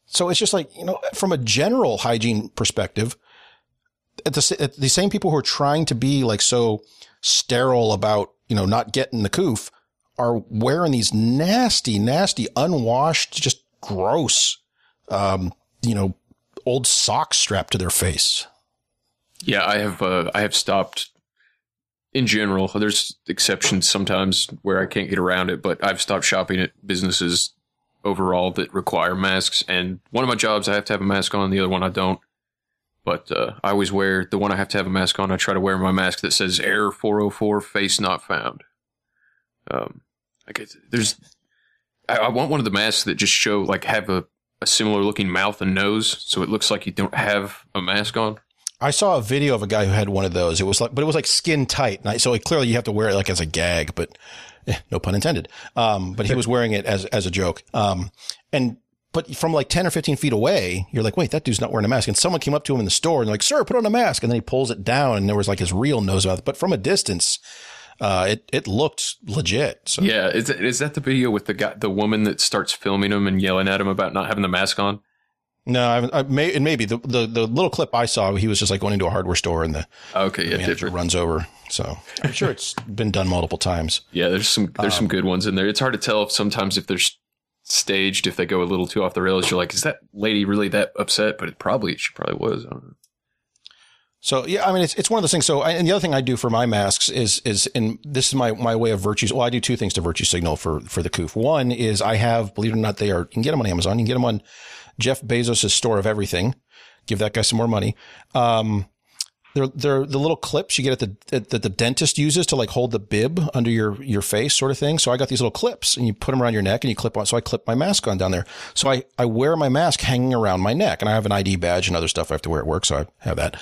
so it's just like, you know, from a general hygiene perspective, at the, at the same people who are trying to be like so sterile about, you know, not getting the coof are wearing these nasty, nasty, unwashed, just gross, um, you know, old socks strapped to their face. Yeah, I have uh, I have stopped in general. There's exceptions sometimes where I can't get around it, but I've stopped shopping at businesses overall that require masks. And one of my jobs I have to have a mask on, the other one I don't. But uh, I always wear the one I have to have a mask on. I try to wear my mask that says "Error 404, face not found." Um, I guess there's I, I want one of the masks that just show like have a, a similar looking mouth and nose, so it looks like you don't have a mask on. I saw a video of a guy who had one of those. It was like, but it was like skin tight. And I, so clearly you have to wear it like as a gag, but eh, no pun intended. Um, but he was wearing it as, as a joke. Um, and, but from like 10 or 15 feet away, you're like, wait, that dude's not wearing a mask. And someone came up to him in the store and they're like, sir, put on a mask. And then he pulls it down and there was like his real nose mouth. But from a distance, uh, it, it looked legit. So Yeah, is is that the video with the guy, the woman that starts filming him and yelling at him about not having the mask on? no, I I may, it may be the, the, the little clip I saw, he was just like going into a hardware store and the Okay, yeah, manager different. runs over. So I'm sure it's been done multiple times. Yeah, there's some there's Um, some good ones in there. It's hard to tell if sometimes if they're s- staged, if they go a little too off the rails. You're like, is that lady really that upset? But it probably she probably was. So yeah, I mean, it's, it's one of those things. So, I- and the other thing I do for my masks is, is, and this is my, my way of virtues. Well, I do two things to virtue signal for, for the coof. One is I have, believe it or not, they are, you can get them on Amazon. You can get them on Jeff Bezos' store of everything. Give that guy some more money. Um, they're, they're the little clips you get at the, that the dentist uses to like hold the bib under your, your face sort of thing. So I got these little clips and you put them around your neck and you clip on. So I clip my mask on down there. So I, I wear my mask hanging around my neck and I have an ID badge and other stuff I have to wear at work. So I have that.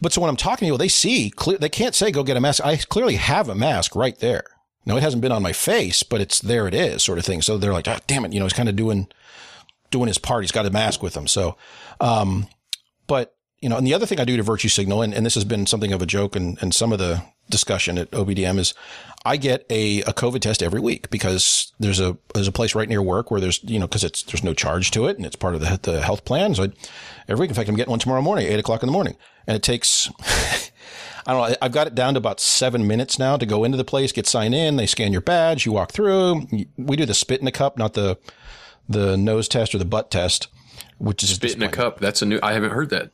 But so when I'm talking to you, they see clear. They can't say go get a mask. I clearly have a mask right there. No, it hasn't been on my face, but it's there. It is sort of thing. So they're like, ah, damn it, you know, he's kind of doing doing his part. He's got a mask with him. So, um, but you know, and the other thing I do to virtue signal, and, and this has been something of a joke and, and some of the discussion at OBDM is I get a, a COVID test every week because there's a, there's a place right near work where there's, you know, cause it's, there's no charge to it and it's part of the, the health plan. So I, every week, in fact, I'm getting one tomorrow morning, eight o'clock in the morning and it takes, I don't know. I've got it down to about seven minutes now to go into the place, get signed in. They scan your badge. You walk through. We do the spit in the cup, not the, the nose test or the butt test, which is Spit in a cup. That's a new. I haven't heard that.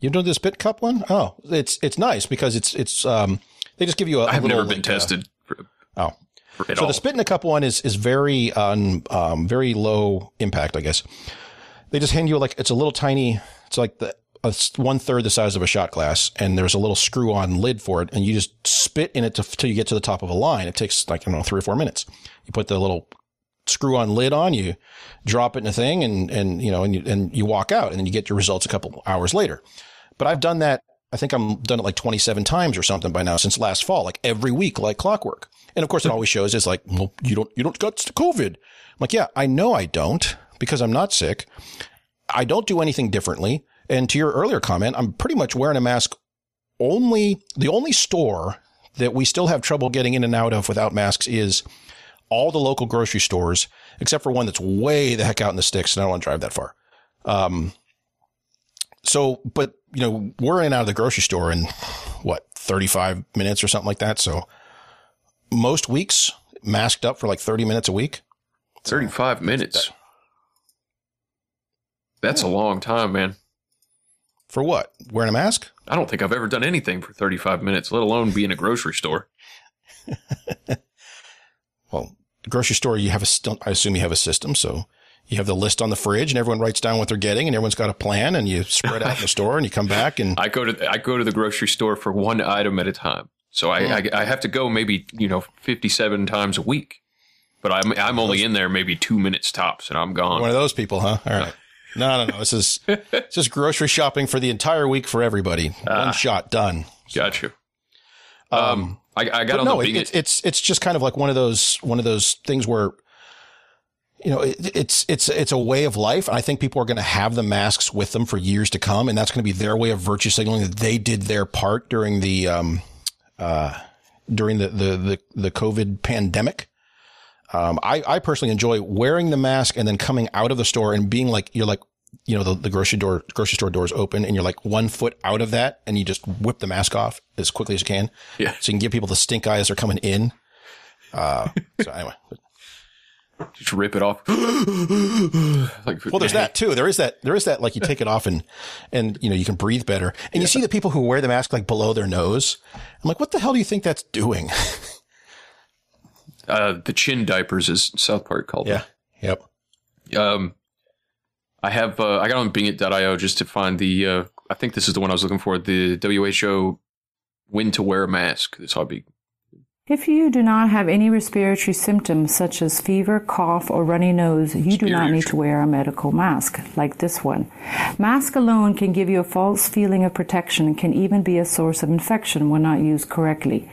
You know this spit cup one? Oh, it's it's nice because it's it's um they just give you a. I've never been like, uh, tested. For, oh, so all. the spit in a cup one is is very um, um very low impact, I guess. They just hand you like it's a little tiny. It's like the a one third the size of a shot glass, and there's a little screw on lid for it, and you just spit in it to, till you get to the top of a line. It takes like I don't know three or four minutes. You put the little screw on lid on, you drop it in a thing, and and you know, and you, and you walk out, and then you get your results a couple hours later. But I've done that. I think I'm done it like 27 times or something by now since last fall, like every week, like clockwork. And of course, it hmm. always shows is like, well, you don't, you don't got COVID. I'm like, yeah, I know I don't because I'm not sick. I don't do anything differently. And to your earlier comment, I'm pretty much wearing a mask only, the only store that we still have trouble getting in and out of without masks is all the local grocery stores, except for one that's way the heck out in the sticks. And I don't want to drive that far. Um, so, but you know, we're in and out of the grocery store in what, 35 minutes or something like that. So most weeks masked up for like 30 minutes a week. 35 minutes. That's a long time, man. For what? Wearing a mask? I don't think I've ever done anything for 35 minutes, let alone be in a grocery store. Well, grocery store, you have a, st- I assume you have a system. So you have the list on the fridge and everyone writes down what they're getting and everyone's got a plan and you spread out in the store and you come back and I go to I go to the grocery store for one item at a time. So I, I, I have to go maybe, you know, 57 times a week. But I'm I'm only in there maybe 2 minutes tops and I'm gone. one of those people, huh? All right. No, no, no. This is, this is grocery shopping for the entire week for everybody. One shot done. Got you. Um, I, I got But on no, the it, it's it's it's just kind of like one of those one of those things where you know it, it's it's it's a way of life, and I think people are going to have the masks with them for years to come, and that's going to be their way of virtue signaling that they did their part during the um uh during the the the, the COVID pandemic. Um, I I personally enjoy wearing the mask and then coming out of the store and being like you're like you know the, the grocery door grocery store doors open and you're like one foot out of that and you just whip the mask off as quickly as you can. Yeah. So you can give people the stink eye as they're coming in. Uh, so anyway, just rip it off. like, well, there's that too. There is that, there is that, like you take it off and, and, you know, you can breathe better. And you see the people who wear the mask like below their nose. I'm like, what the hell do you think that's doing? Uh, the chin diapers, is South Park called them. Yep. Um, I have uh, I got on Bingit.io just to find the. Uh, I think this is the one I was looking for. The WHO when to wear a mask. This be If you do not have any respiratory symptoms such as fever, cough, or runny nose, you do not need to wear a medical mask like this one. Mask alone can give you a false feeling of protection and can even be a source of infection when not used correctly.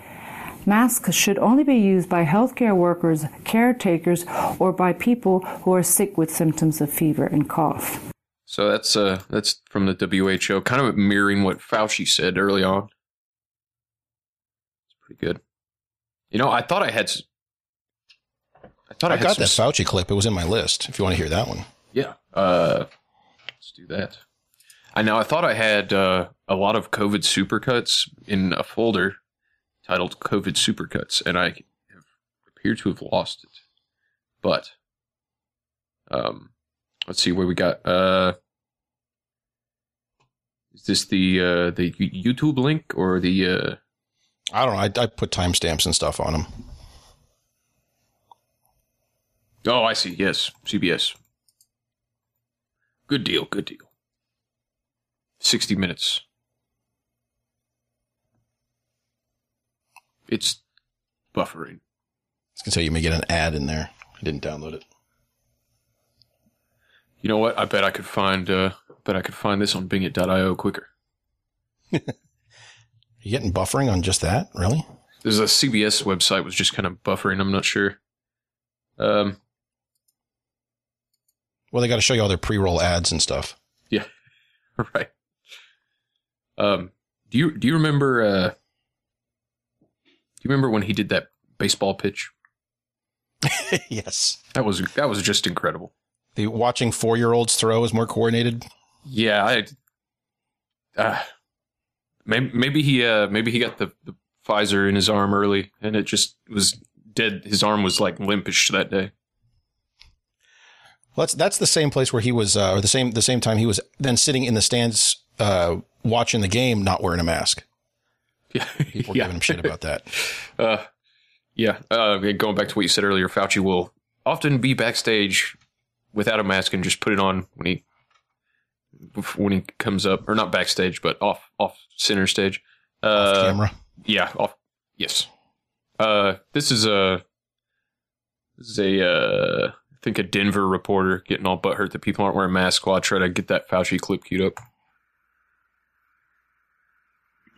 Masks should only be used by healthcare workers, caretakers, or by people who are sick with symptoms of fever and cough. so. That's uh that's from the WHO, kind of mirroring what Fauci said early on. It's pretty good. You know, I thought I had. I thought I, I had got some that Fauci clip. It was in my list. If you want to hear that one. Yeah. Uh, let's do that. I know. I thought I had uh, a lot of COVID supercuts in a folder titled "COVID Supercuts," and I have, appear to have lost it. But, um, let's see where we got. Uh, is this the uh, the YouTube link or the? Uh, I don't know. I, I put timestamps and stuff on them. oh, I see. Yes, CBS. Good deal. Good deal. Sixty minutes. It's buffering. I was gonna say you may get an ad in there. I didn't download it. You know what? I bet I could find. Uh, bet I could find this on Bingit.io quicker. You getting buffering on just that? Really? There's a CBS website was just kind of buffering. I'm not sure. Um. Well, they got to show you all their pre-roll ads and stuff. Yeah. right. Um. Do you do you remember? Uh, you remember when he did that baseball pitch? yes. That was that was just incredible. The watching four-year-olds throw is more coordinated. Yeah, I. Uh, maybe maybe he uh maybe he got the, the Pfizer in his arm early, and it just was dead. His arm was like limpish that day. Well, that's that's the same place where he was, uh, or the same the same time he was then sitting in the stands uh, watching the game, not wearing a mask. Yeah, People yeah. giving him shit about that. Uh, yeah. Uh, going back to what you said earlier, Fauci will often be backstage without a mask and just put it on when he when he comes up, or not backstage, but off off center stage. Uh, Off camera. Yeah. Off. Yes. Uh, this is a this is a uh, I think a Denver reporter getting all butthurt that people aren't wearing masks while I try to get that Fauci clip queued up.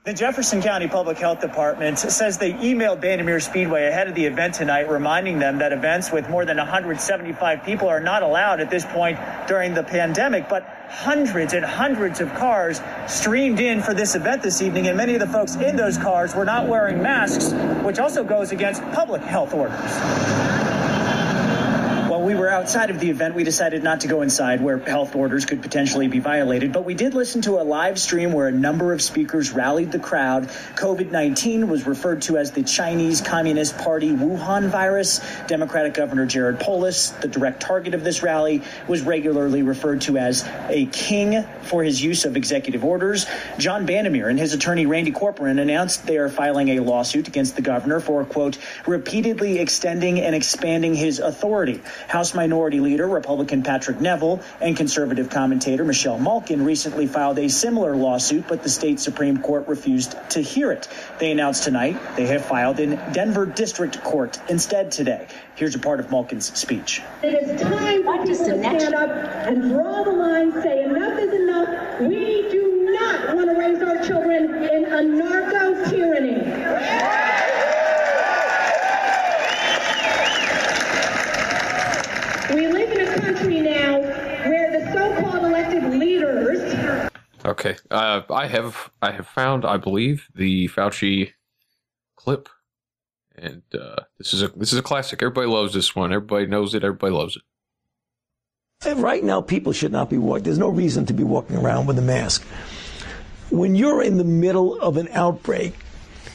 The Jefferson County Public Health Department says they emailed Bandimere Speedway ahead of the event tonight, reminding them that events with more than 175 people are not allowed at this point during the pandemic. But hundreds and hundreds of cars streamed in for this event this evening, and many of the folks in those cars were not wearing masks, which also goes against public health orders. We were outside of the event. We decided not to go inside where health orders could potentially be violated, but we did listen to a live stream where a number of speakers rallied the crowd. COVID 19 was referred to as the Chinese Communist Party Wuhan virus. Democratic Governor Jared Polis, the direct target of this rally, was regularly referred to as a king for his use of executive orders. John Bandimere and his attorney Randy Corporon announced they are filing a lawsuit against the governor for, quote, repeatedly extending and expanding his authority. House Minority Leader Republican Patrick Neville and conservative commentator Michelle Malkin recently filed a similar lawsuit, but the state Supreme Court refused to hear it. They announced tonight they have filed in Denver District Court instead today. Here's a part of Malkin's speech. It is time for people to stand up and draw the line, say enough is enough. We do not want to raise our children in a narco tyranny. We live in a country now where the so-called elected leaders Okay, uh, I have I have found I believe the Fauci clip, and uh, this is a this is a classic. Everybody loves this one. Everybody knows it. Everybody loves it. Right now, people should not be walking. There's no reason to be walking around with a mask. When you're in the middle of an outbreak,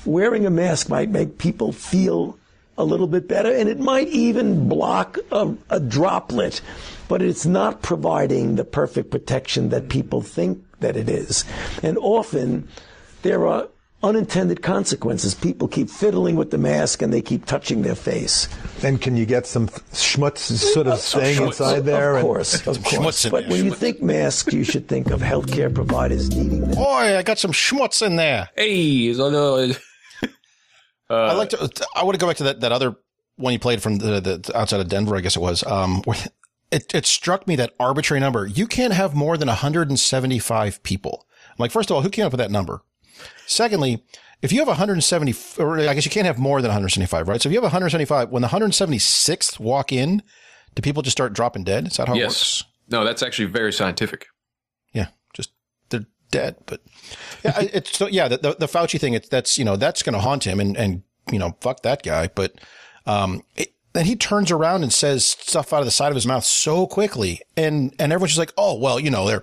wearing a mask might make people feel a little bit better, and it might even block a, a droplet, but it's not providing the perfect protection that people think that it is. And often, there are unintended consequences. People keep fiddling with the mask and they keep touching their face. And can you get some schmutz sort of staying inside there? Of and- course, of schmutz course. in But there, when you think masks, you should think of healthcare providers needing them. Boy, I got some schmutz in there. Hey, so no, I like to. I want to go back to that, that other one you played from the, the outside of Denver, I guess it was. Um, where it, it struck me that arbitrary number. You can't have more than 175 people. I'm like, first of all, who came up with that number? Secondly, if you have 170, or I guess you can't have more than 175, right? So if you have 175, when the 176th walk in, do people just start dropping dead? Is that how it works? yes, no, that's actually very scientific. Yeah, just they're dead. But yeah, it's so yeah. The, the, the Fauci thing, it's that's you know that's going to haunt him, and and you know fuck that guy. But um, it, then he turns around and says stuff out of the side of his mouth so quickly, and and everyone's just like, oh well, you know they're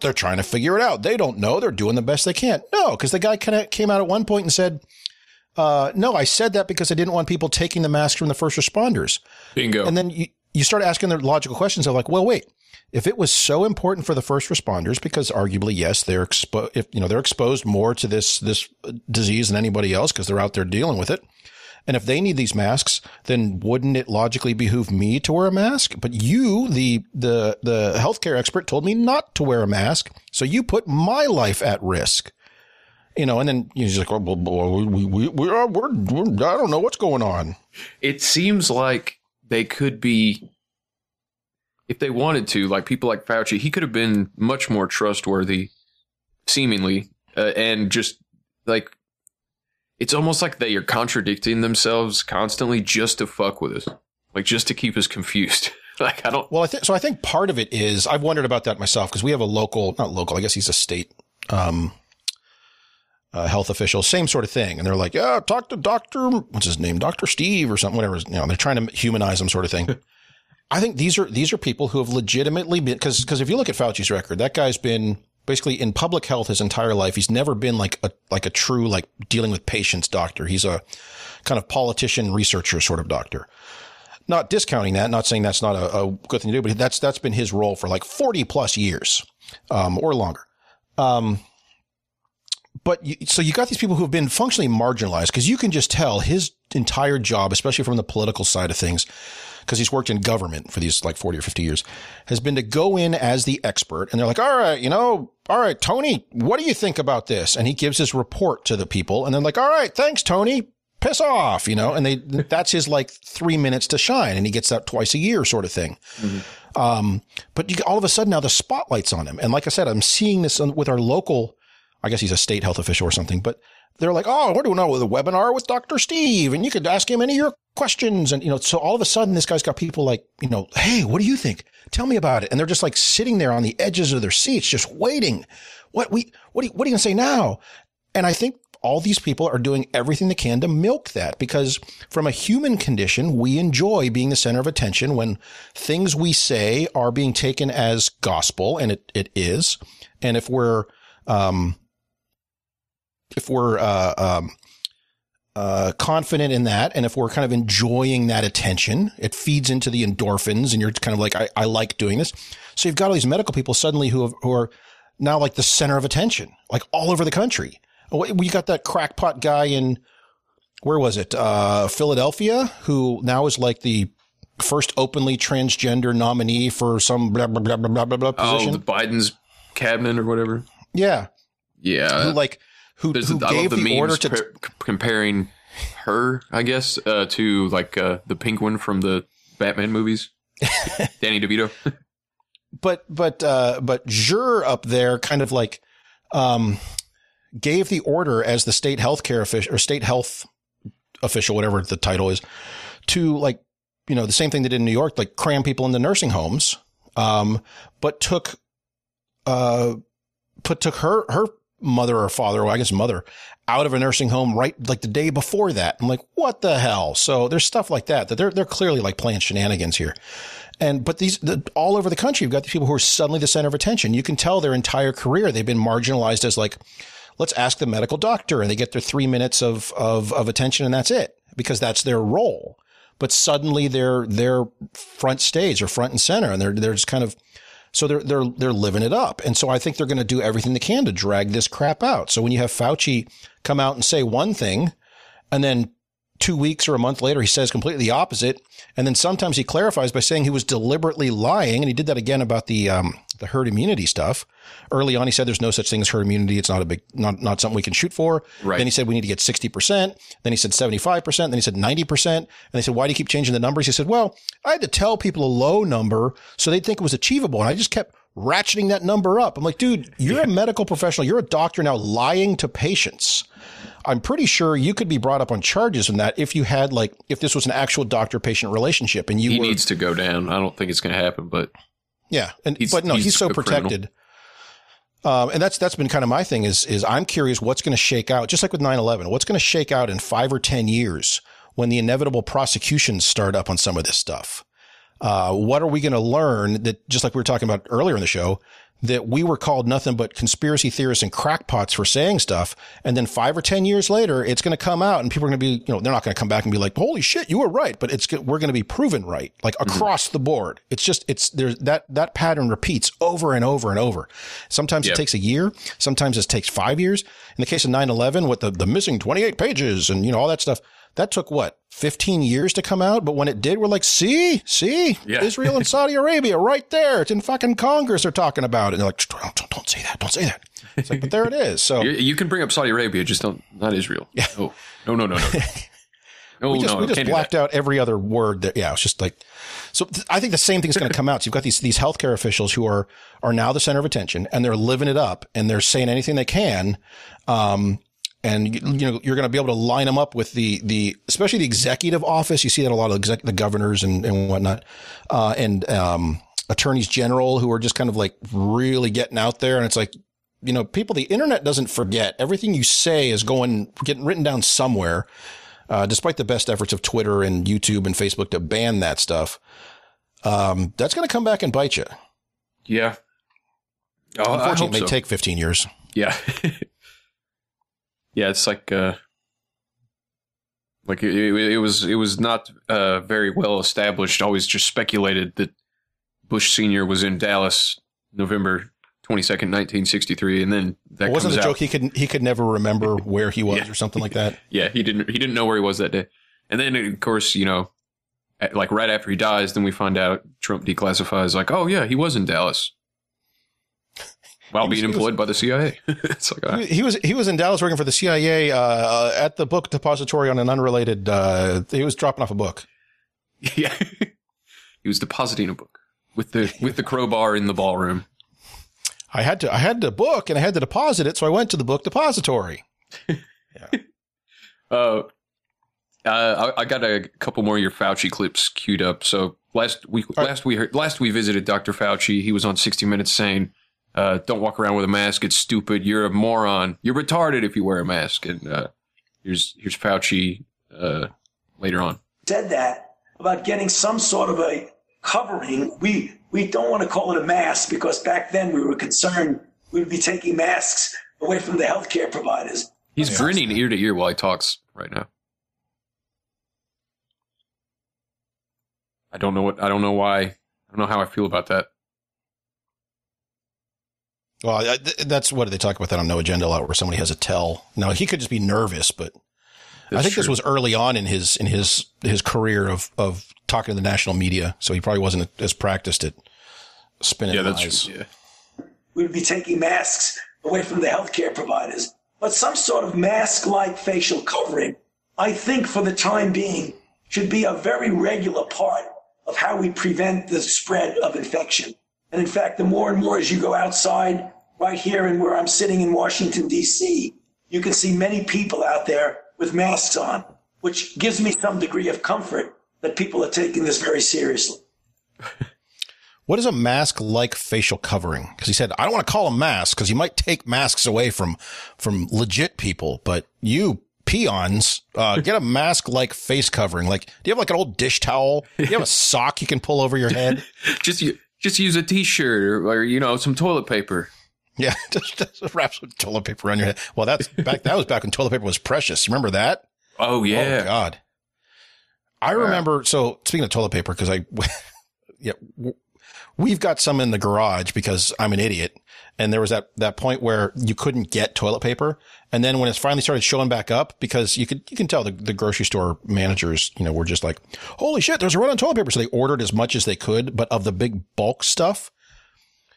they're trying to figure it out. They don't know. They're doing the best they can. No, because the guy kind of came out at one point and said. Uh, no, I said that because I didn't want people taking the mask from the first responders. Bingo. And then you, you start asking the logical questions of like, well, wait, if it was so important for the first responders, because arguably, yes, they're exposed, if, you know, they're exposed more to this, this disease than anybody else because they're out there dealing with it. And if they need these masks, then wouldn't it logically behoove me to wear a mask? But you, the, the, the healthcare expert told me not to wear a mask. So you put my life at risk. You know, and then you're like, well, well, we, we, we are, we're, we're, I don't know what's going on. It seems like they could be, if they wanted to, like people like Fauci, he could have been much more trustworthy, seemingly, uh, and just like it's almost like they are contradicting themselves constantly just to fuck with us, like just to keep us confused. like I don't. Well, I think so. I think part of it is I've wondered about that myself because we have a local, not local. I guess he's a state um, uh, health official, same sort of thing, and they're like, "Yeah, talk to Doctor, what's his name, Doctor Steve or something, whatever." You know, they're trying to humanize him, sort of thing. I think these are these are people who have legitimately been because because if you look at Fauci's record, that guy's been basically in public health his entire life. He's never been like a like a true like dealing with patients doctor. He's a kind of politician researcher sort of doctor not discounting that, not saying that's not a, a good thing to do, but that's that's been his role for like forty plus years, um, or longer. Um, but you, so you got these people who have been functionally marginalized because you can just tell his entire job, especially from the political side of things, because he's worked in government for these like 40 or 50 years, has been to go in as the expert. And they're like, all right, you know, all right, Tony, what do you think about this? And he gives his report to the people. And they're like, all right, thanks, Tony. Piss off, you know, and they, that's his like three minutes to shine. And he gets that twice a year sort of thing. Um, but you, all of a sudden now the spotlight's on him. And like I said, I'm seeing this with our local, I guess he's a state health official or something, but they're like, oh, we're doing a webinar with Dr. Steve and you could ask him any of your questions. And, you know, so all of a sudden this guy's got people like, you know, hey, what do you think? Tell me about it. And they're just like sitting there on the edges of their seats, just waiting. What we, what, you- what are you going to say now? And I think all these people are doing everything they can to milk that because from a human condition, we enjoy being the center of attention when things we say are being taken as gospel, and it, it is. And if we're, um, if we're, uh, um, uh, confident in that, and if we're kind of enjoying that attention, it feeds into the endorphins, and you're kind of like, I, I like doing this. So you've got all these medical people suddenly who have, who are now like the center of attention, like all over the country. We got that crackpot guy in where was it? Uh, Philadelphia, who now is like the first openly transgender nominee for some blah blah blah blah blah blah Oh, position. the Biden's cabinet or whatever. yeah, Yeah. who like who, There's- who love gave the, the, order to c- comparing her, I guess, uh, to like uh, the penguin from the Batman movies. Danny DeVito. but but uh but Jur up there kind of like um gave the order as the state healthcare official or state health official whatever the title is to like you know the same thing they did in New York like cram people into nursing homes um but took uh put took her her mother or father or I guess mother out of a nursing home right like the day before that I'm like what the hell so there's stuff like that that they're they're clearly like playing shenanigans here and but these the, all over the country, you've got these people who are suddenly the center of attention. You can tell their entire career they've been marginalized as like, let's ask the medical doctor, and they get their three minutes of of of attention, and that's it because that's their role. But suddenly they're they're front stage or front and center, and they're they're just kind of so they're they're they're living it up. And so I think they're going to do everything they can to drag this crap out. So when you have Fauci come out and say one thing, and then two weeks or a month later he says completely the opposite, and then sometimes he clarifies by saying he was deliberately lying, and he did that again about the um, the herd immunity stuff. Early on, he said there's no such thing as herd immunity; it's not a big, not not something we can shoot for. Right. Then he said we need to get sixty percent. Then he said seventy five percent. Then he said ninety percent. And they said, why do you keep changing the numbers? He said, well, I had to tell people a low number so they'd think it was achievable, and I just kept ratcheting that number up. I'm like, dude, you're a medical professional. You're a doctor now lying to patients. I'm pretty sure you could be brought up on charges in that if you had like if this was an actual doctor patient relationship and you he were needs to go down. I don't think it's going to happen, but yeah, and He's- but no, he's, he's so protected. Um, and that's that's been kind of my thing is is I'm curious what's going to shake out, just like with 9/11. What's going to shake out in five or ten years when the inevitable prosecutions start up on some of this stuff? Uh, what are we going to learn that just like we were talking about earlier in the show that we were called nothing but conspiracy theorists and crackpots for saying stuff, and then five or ten years later, it's going to come out, and people are going to be, you know, they're not going to come back and be like, "Holy shit, you were right," but it's we're going to be proven right, like mm-hmm. across the board. It's just it's there's that that pattern repeats over and over and over. Sometimes Yeah. it takes a year, sometimes it takes five years. In the case of 9-11, with the the missing twenty eight pages and you know all that stuff, that took what 15 years to come out, but when it did, we're like, see, see, Yeah. Israel and Saudi Arabia right there. It's in fucking Congress. They're talking about it. And they're like, don't, don't, don't say that. Don't say that. It's like, but there it is. So you, you can bring up Saudi Arabia, just don't not Israel. Yeah. No, no, no, no, no. No, we just, no, we just blacked out every other word that, yeah, it's just like, so th- I think the same thing's going to come out. So you've got these, these healthcare officials who are, are now the center of attention and they're living it up and they're saying anything they can. Um, and you you know you're going to be able to line them up with the the especially the executive office. You see that a lot of exec, the governors and and whatnot, uh, and um, attorneys general who are just kind of like really getting out there. And it's like you know people the internet doesn't forget everything you say is going getting written down somewhere. Uh, despite the best efforts of Twitter and YouTube and Facebook to ban that stuff, um, that's going to come back and bite you. Yeah. Oh, Unfortunately, it may so. take 15 years. Yeah. yeah, it's like uh like it, it, it was it was not uh very well established, always just speculated that Bush senior was in Dallas November 22nd, 1963 and then that wasn't comes the out. joke he could he could never remember where he was or something like that. Yeah, he didn't he didn't know where he was that day. And then of course, you know, like right after he dies, then we find out Trump declassifies like, "Oh yeah, he was in Dallas." While was- being he was- employed by the CIA. it's like, He, he was he was in Dallas working for the CIA uh, at the book depository on an unrelated. Uh, he was dropping off a book. Yeah. he was depositing a book with the with the crowbar in the ballroom. I had to I had the book and I had to deposit it, so I went to the book depository. Uh, uh, I, I got a couple more of your Fauci clips queued up. So last week, last we heard, last we visited Dr. Fauci. He was on 60 Minutes saying uh, don't walk around with a mask. It's stupid. You're a moron. You're retarded if you wear a mask. And uh, here's here's Fauci uh, later on. said that about getting some sort of a covering. We we don't want to call it a mask because back then we were concerned we would be taking masks away from the healthcare providers. He's grinning ear to ear while he talks right now. I don't know what I don't know why. I don't know how I feel about that. Well, I, th- that's what they talk about that on No Agenda a lot, where somebody has a tell. Now he could just be nervous, but I That's think this was early on in his in his his career of of talking to the national media, so he probably wasn't as practiced at spinning Yeah, that's lies. true. Yeah. We would be taking masks away from the healthcare providers. But some sort of mask-like facial covering, I think for the time being, should be a very regular part of how we prevent the spread of infection. And in fact, the more and more as you go outside, right here and where I'm sitting in Washington, D.C., you can see many people out there with masks on, which gives me some degree of comfort that people are taking this very seriously. What is a mask like facial covering? Because he said, I don't want to call them masks because you might take masks away from from legit people, but you peons uh, get a mask like face covering. Like, do you have like an old dish towel? Do you have a sock you can pull over your head? just u- just use a t-shirt or, or you know some toilet paper. Yeah, just, just wrap some toilet paper around your head. Well, that's back. That was back when toilet paper was precious. Remember that? Oh yeah. Oh God. I remember. So speaking of toilet paper, because I, yeah, we've got some in the garage because I'm an idiot. And there was that, that point where you couldn't get toilet paper. And then when it's finally started showing back up, because you could, you can tell the, the grocery store managers, you know, were just like, holy shit, there's a run on toilet paper. So they ordered as much as they could, but of the big bulk stuff.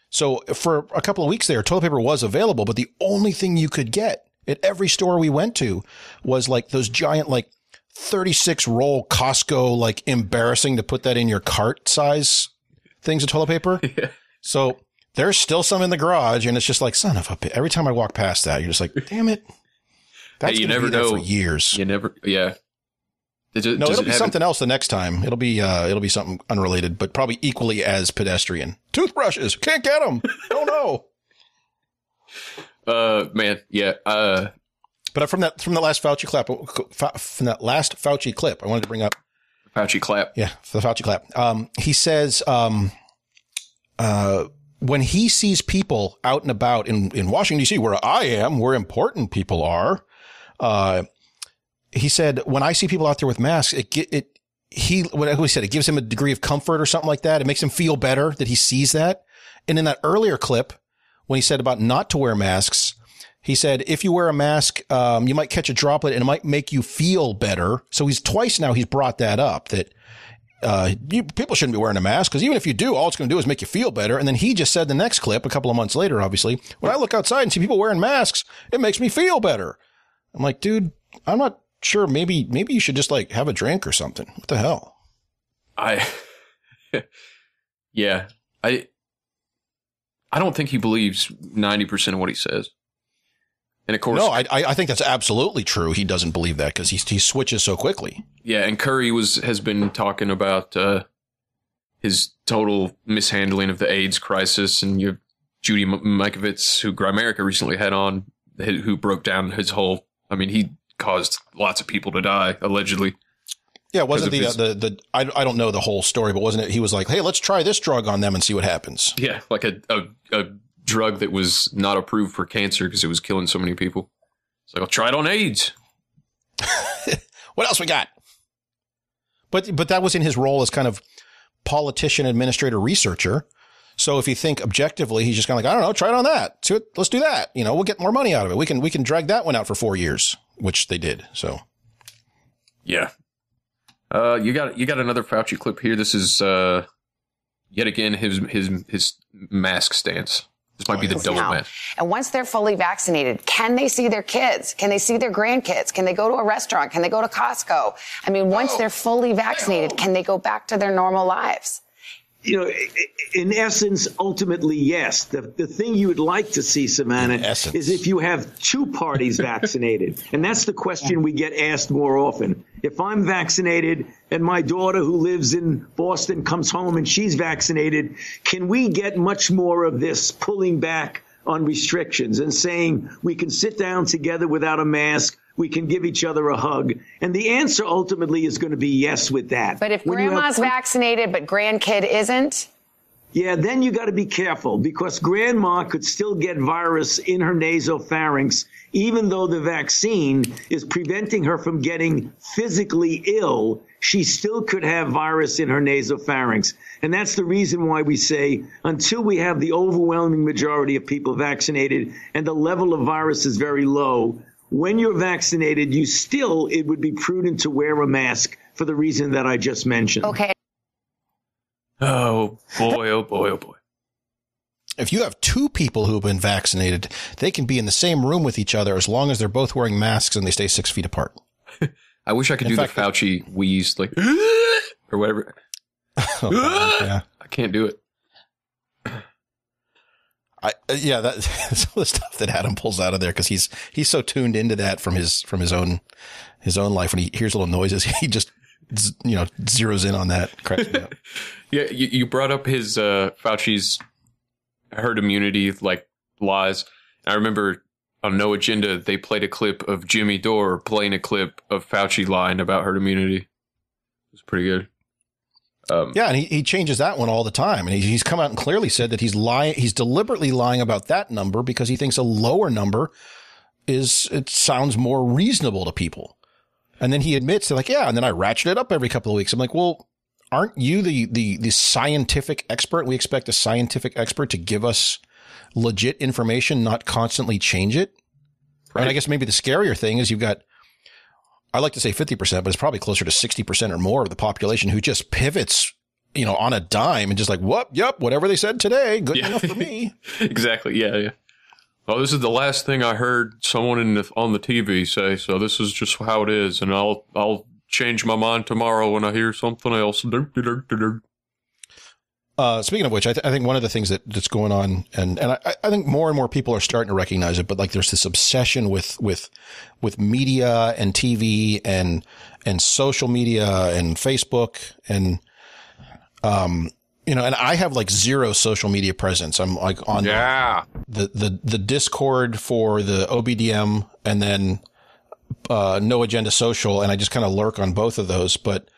So for a couple of weeks there, toilet paper was available, but the only thing you could get at every store we went to was like those giant, like 36 roll Costco, like embarrassing to put that in your cart size things of toilet paper. So there's still some in the garage and it's just like, son of a bitch. Every time I walk past that, you're just like, damn it. That's Hey, you never know for years. You never. Yeah. Does No, does it'll it be something else the next time. It'll be, uh, it'll be something unrelated, but probably equally as pedestrian. Toothbrushes. Can't get them. Don't know. Uh, man, yeah. Uh, But from that, from the last Fauci clap, from that last Fauci clip, I wanted to bring up Fauci clap. Yeah, for the Fauci clap. Um, he says, um, uh, when he sees people out and about in, in Washington D.C., where I am, where important people are, uh, he said, when I see people out there with masks, it, it, he, what he said, it gives him a degree of comfort or something like that. It makes him feel better that he sees that. And in that earlier clip, when he said about not to wear masks, he said, if you wear a mask, um, you might catch a droplet and it might make you feel better. So he's twice now he's brought that up that, uh, you, people shouldn't be wearing a mask because even if you do, all it's going to do is make you feel better. And then he just said the next clip a couple of months later, obviously, when I look outside and see people wearing masks, it makes me feel better. I'm like, dude, I'm not sure. Maybe, maybe you should just like have a drink or something. What the hell? I, yeah, I, I don't think he believes ninety percent of what he says. And of course, No, I, I think that's absolutely true. He doesn't believe that because he, he switches so quickly. yeah, and Curry was has been talking about uh, his total mishandling of the AIDS crisis, and you have Judy Mikovits, who Grimerica recently had on, who broke down his whole. I mean, he caused lots of people to die allegedly. Yeah, wasn't the, Because uh, the, the, I, I don't know the whole story, but wasn't it? He was like, Hey, let's try this drug on them and see what happens. Yeah, like a a, a drug that was not approved for cancer because it was killing so many people. It's like I'll try it on AIDS. What else we got? But, but that was in his role as kind of politician, administrator, researcher. So if you think objectively, he's just kind of like, I don't know, try it on that. See what, let's do that. You know, we'll get more money out of it. We can, we can drag that one out for four years, which they did. So Yeah. Uh, you got you got another Fauci clip here. This is uh, yet again his his his mask stance. This might be the double now. And once they're fully vaccinated, can they see their kids? Can they see their grandkids? Can they go to a restaurant? Can they go to Costco? I mean, once they're fully vaccinated, can they go back to their normal lives? You know, in essence, ultimately, yes. The, the thing you would like to see, Savannah, is if you have two parties vaccinated. and that's the question we get asked more often. If I'm vaccinated and my daughter who lives in Boston comes home and she's vaccinated, can we get much more of this pulling back on restrictions and saying we can sit down together without a mask? We can give each other a hug. And the answer ultimately is going to be yes with that. But if When you have grandma's vaccinated but grandkid isn't, yeah, then you got to be careful because grandma could still get virus in her nasopharynx, even though the vaccine is preventing her from getting physically ill. She still could have virus in her nasopharynx. And that's the reason why we say until we have the overwhelming majority of people vaccinated and the level of virus is very low, when you're vaccinated, you still, it would be prudent to wear a mask for the reason that I just mentioned. Okay. Oh boy, oh boy, oh boy. If you have two people who have been vaccinated, they can be in the same room with each other as long as they're both wearing masks and they stay six feet apart. I wish I could In do fact- the Fauci wheeze, like, or whatever. Oh, yeah. I can't do it. I, uh, yeah, that some of the stuff that Adam pulls out of there because he's he's so tuned into that from his from his own his own life. When he hears little noises, he just you know zeroes in on that. Yeah, you, you brought up his uh, Fauci's herd immunity like lies. I remember on No Agenda they played a clip of Jimmy Dore playing a clip of Fauci lying about herd immunity. It was pretty good. Um, Yeah, and he, he changes that one all the time, and he, he's come out and clearly said that he's lying. He's deliberately lying about that number because he thinks a lower number is it sounds more reasonable to people. And then he admits to like, yeah, and then I ratchet it up every couple of weeks. I'm like, well, aren't you the the the scientific expert? We expect a scientific expert to give us legit information, not constantly change it. And I guess maybe the scarier thing is you've got I like to say 50%, but it's probably closer to 60% or more of the population who just pivots, you know, on a dime and just like, whoop, yep, whatever they said today, good Yeah. enough for me. exactly. Yeah, yeah. Oh, this is the last thing I heard someone in the, on the TV say. So this is just how it is, and I'll I'll change my mind tomorrow when I hear something else. Uh, speaking of which, I, th- I think one of the things that, that's going on, and, and I, I think more and more people are starting to recognize it, but like there's this obsession with, with, with media and TV and, and social media and Facebook and, um, you know, and I have like zero social media presence. I'm like on yeah. the, the, the Discord for the OBDM and then, uh, no agenda social. And I just kind of lurk on both of those, but,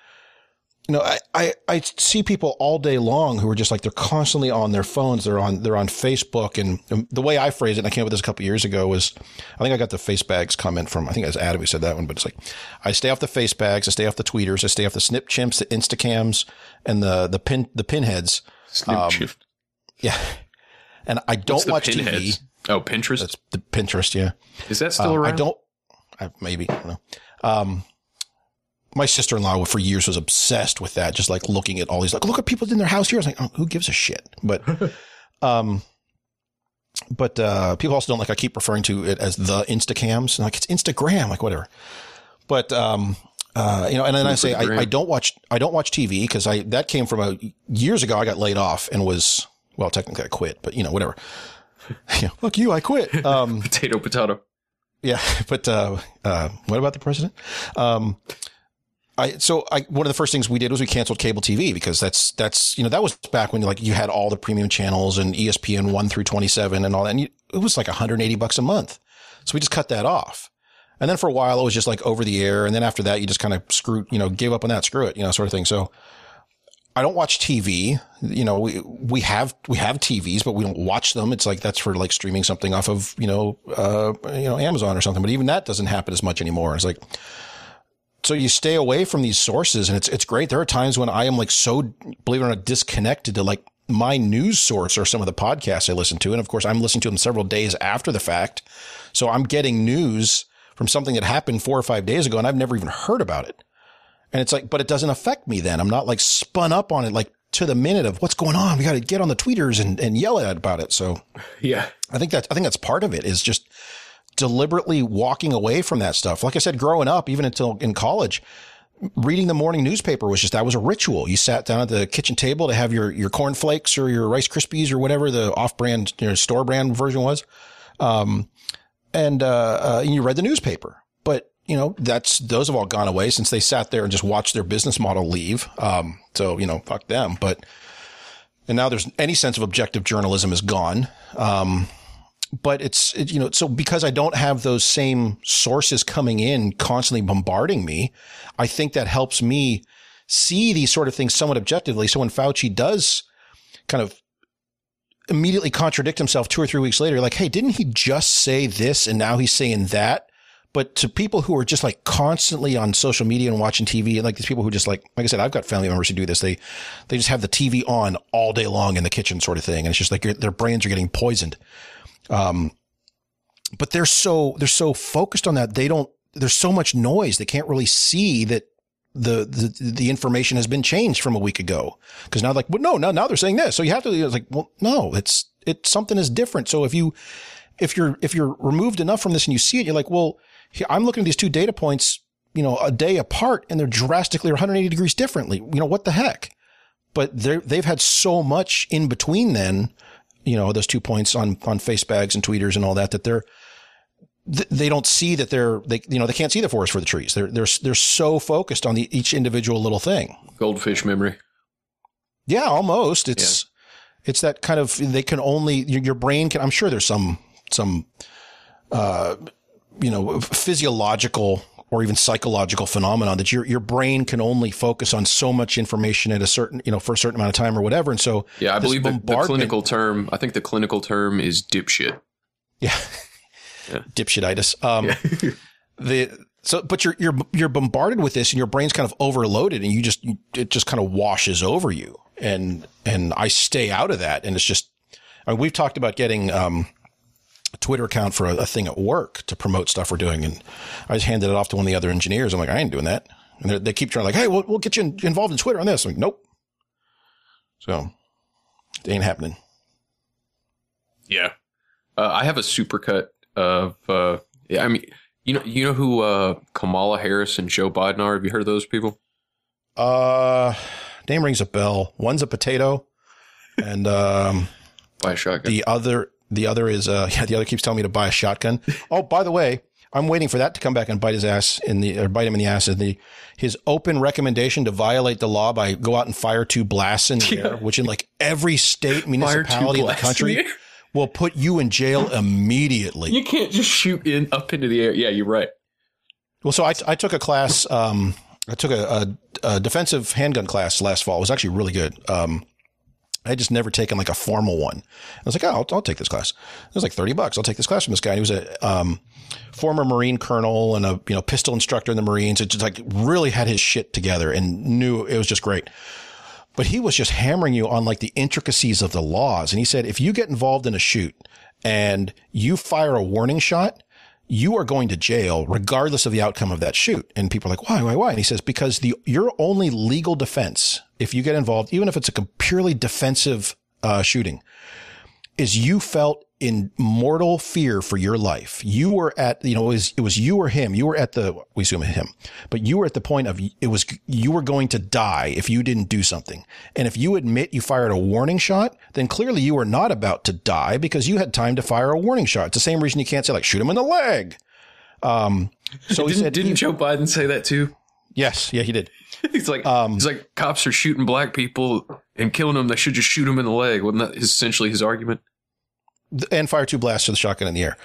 you know, I, I, I see people all day long who are just like, they're constantly on their phones. They're on, they're on Facebook. And the way I phrase it, and I came up with this a couple years ago was, I think I got the face bags comment from, I think it was Adam who said that one, but it's like, I stay off the face bags. I stay off the tweeters. I stay off the snip chimps, the instacams and the, the pin, the pinheads. Snip Um. Yeah. And I don't watch TV. pinheads? Oh, Pinterest. That's the Pinterest. Yeah. Is that still Um, around? I don't. I, maybe I don't know. Um, my sister in law for years was obsessed with that, just like looking at all these, like, look at people in their house here. I was like, oh, who gives a shit? But, um, but uh, people also don't like. I keep referring to it as the Instacams, and like it's Instagram, like whatever. But um, uh, you know, and then I say I, I don't watch I don't watch TV because I that came from a years ago. I got laid off and was well, technically I quit, but you know, whatever. yeah, fuck you, I quit. Um, potato, potato. yeah, but uh, uh, what about the president? Um, I so I one of the first things we did was we canceled cable TV because that's that's you know that was back when like you had all the premium channels and ESPN one through twenty seven and all that. And you, it was like one hundred eighty bucks a month, so we just cut that off. And then for a while it was just like over the air, and then after that you just kind of screw you know gave up on that, screw it, you know, sort of thing. So. I don't watch TV. You know, we, we have, we have TVs, but we don't watch them. It's like, that's for like streaming something off of, you know, uh, you know, Amazon or something. But even that doesn't happen as much anymore. It's like, so you stay away from these sources and it's, it's great. There are times when I am like so, believe it or not, disconnected to like my news source or some of the podcasts I listen to. And of course, I'm listening to them several days after the fact. So I'm getting news from something that happened four or five days ago and I've never even heard about it. And it's like, but it doesn't affect me then. I'm not like spun up on it like to the minute of what's going on. We got to get on the tweeters and, and yell at about it. So Yeah. I think that, I think that's part of it is just deliberately walking away from that stuff. Like I said, growing up, even until in college, reading the morning newspaper was just, that was a ritual. You sat down at the kitchen table to have your, your cornflakes or your Rice Krispies or whatever the off brand, you know, store brand version was. Um, and, uh, uh, and you read the newspaper. But you know, that's those have all gone away since they sat there and just watched their business model leave. Um, so you know, fuck them. But and now there's any sense of objective journalism is gone. Um, but it's it, you know, so because I don't have those same sources coming in constantly bombarding me, I think that helps me see these sort of things somewhat objectively. So when Fauci does kind of immediately contradict himself two or three weeks later, like, hey, didn't he just say this and now he's saying that? But to people who are just like constantly on social media and watching TV, and like these people who just like, like I said, I've got family members who do this. They, they just have the TV on all day long in the kitchen sort of thing. And it's just like their brains are getting poisoned. Um, but they're so, they're so focused on that. They don't, there's so much noise. They can't really see that the, the, the information has been changed from a week ago. Cause now like, well, no, now, now they're saying this. So you have to, it's like, well, no, it's, it's something is different. So if you, if you're, if you're removed enough from this and you see it, you're like, well, I'm looking at these two data points, you know, a day apart and they're drastically 180 degrees differently. You know, what the heck? But they they've had so much in between then, you know, those two points on, on face bags and tweeters and all that, that they're, they don't see that they're, they, you know, they can't see the forest for the trees. They're, they're, they're so focused on the, each individual little thing. Goldfish memory. Yeah, almost. It's, yeah. it's that kind of, they can only, your, your brain can, I'm sure there's some, some, uh, you know, physiological or even psychological phenomenon that your, your brain can only focus on so much information at a certain, you know, for a certain amount of time or whatever. And so, yeah, I believe the, the clinical term, I think the clinical term is dipshit. Yeah. yeah. Dipshititis. Um, yeah. the, so, but you're, you're, you're bombarded with this and your brain's kind of overloaded and you just, it just kind of washes over you. And, and I stay out of that. And it's just, I mean, we've talked about getting, um, Twitter account for a, a, thing at work to promote stuff we're doing. And I just handed it off to one of the other engineers. I'm like, I ain't doing that. And they keep trying like, Hey, we'll, we'll get you in, involved in Twitter on this. I'm like, nope. So it ain't happening. Yeah. Uh, I have a supercut of, uh, yeah, I mean, you know, you know who, uh, Kamala Harris and Joe Biden are? Have you heard of those people? Uh, name rings a bell. One's a potato and, um, by a shotgun. The other, the other is, uh, yeah, the other keeps telling me to buy a shotgun. oh, by the way, I'm waiting for that to come back and bite his ass in the, or bite him in the ass in the, his open recommendation to violate the law by go out and fire two blasts in the yeah. air, which in like every state municipality in the country in will put you in jail immediately. You can't just shoot in up into the air. Yeah, you're right. Well, so I, I took a class, um, I took a, a, a, defensive handgun class last fall. It was actually really good. Um, I just never taken like a formal one. I was like, oh, I'll, I'll, take this class. It was like 30 bucks. I'll take this class from this guy. And he was a, um, former Marine colonel and a, you know, pistol instructor in the Marines. It just like really had his shit together and knew it was just great. But he was just hammering you on like the intricacies of the laws. And he said, if you get involved in a shoot and you fire a warning shot, you are going to jail regardless of the outcome of that shoot. And people are like, why, why, why? And he says, because the, your only legal defense, if you get involved, even if it's a purely defensive, uh, shooting, is you felt in mortal fear for your life. You were at, you know, it was, it was you or him. You were at the, we assume him, but you were at the point of it was, you were going to die if you didn't do something. And if you admit you fired a warning shot, then clearly you were not about to die because you had time to fire a warning shot. It's the same reason you can't say like, shoot him in the leg. Um, so he said, didn't Joe Biden say that too? Yes. Yeah, he did. he's like, um, he's like, cops are shooting black people and killing them. They should just shoot them in the leg. Wasn't that essentially his argument? and fire two blasts of the shotgun in the air.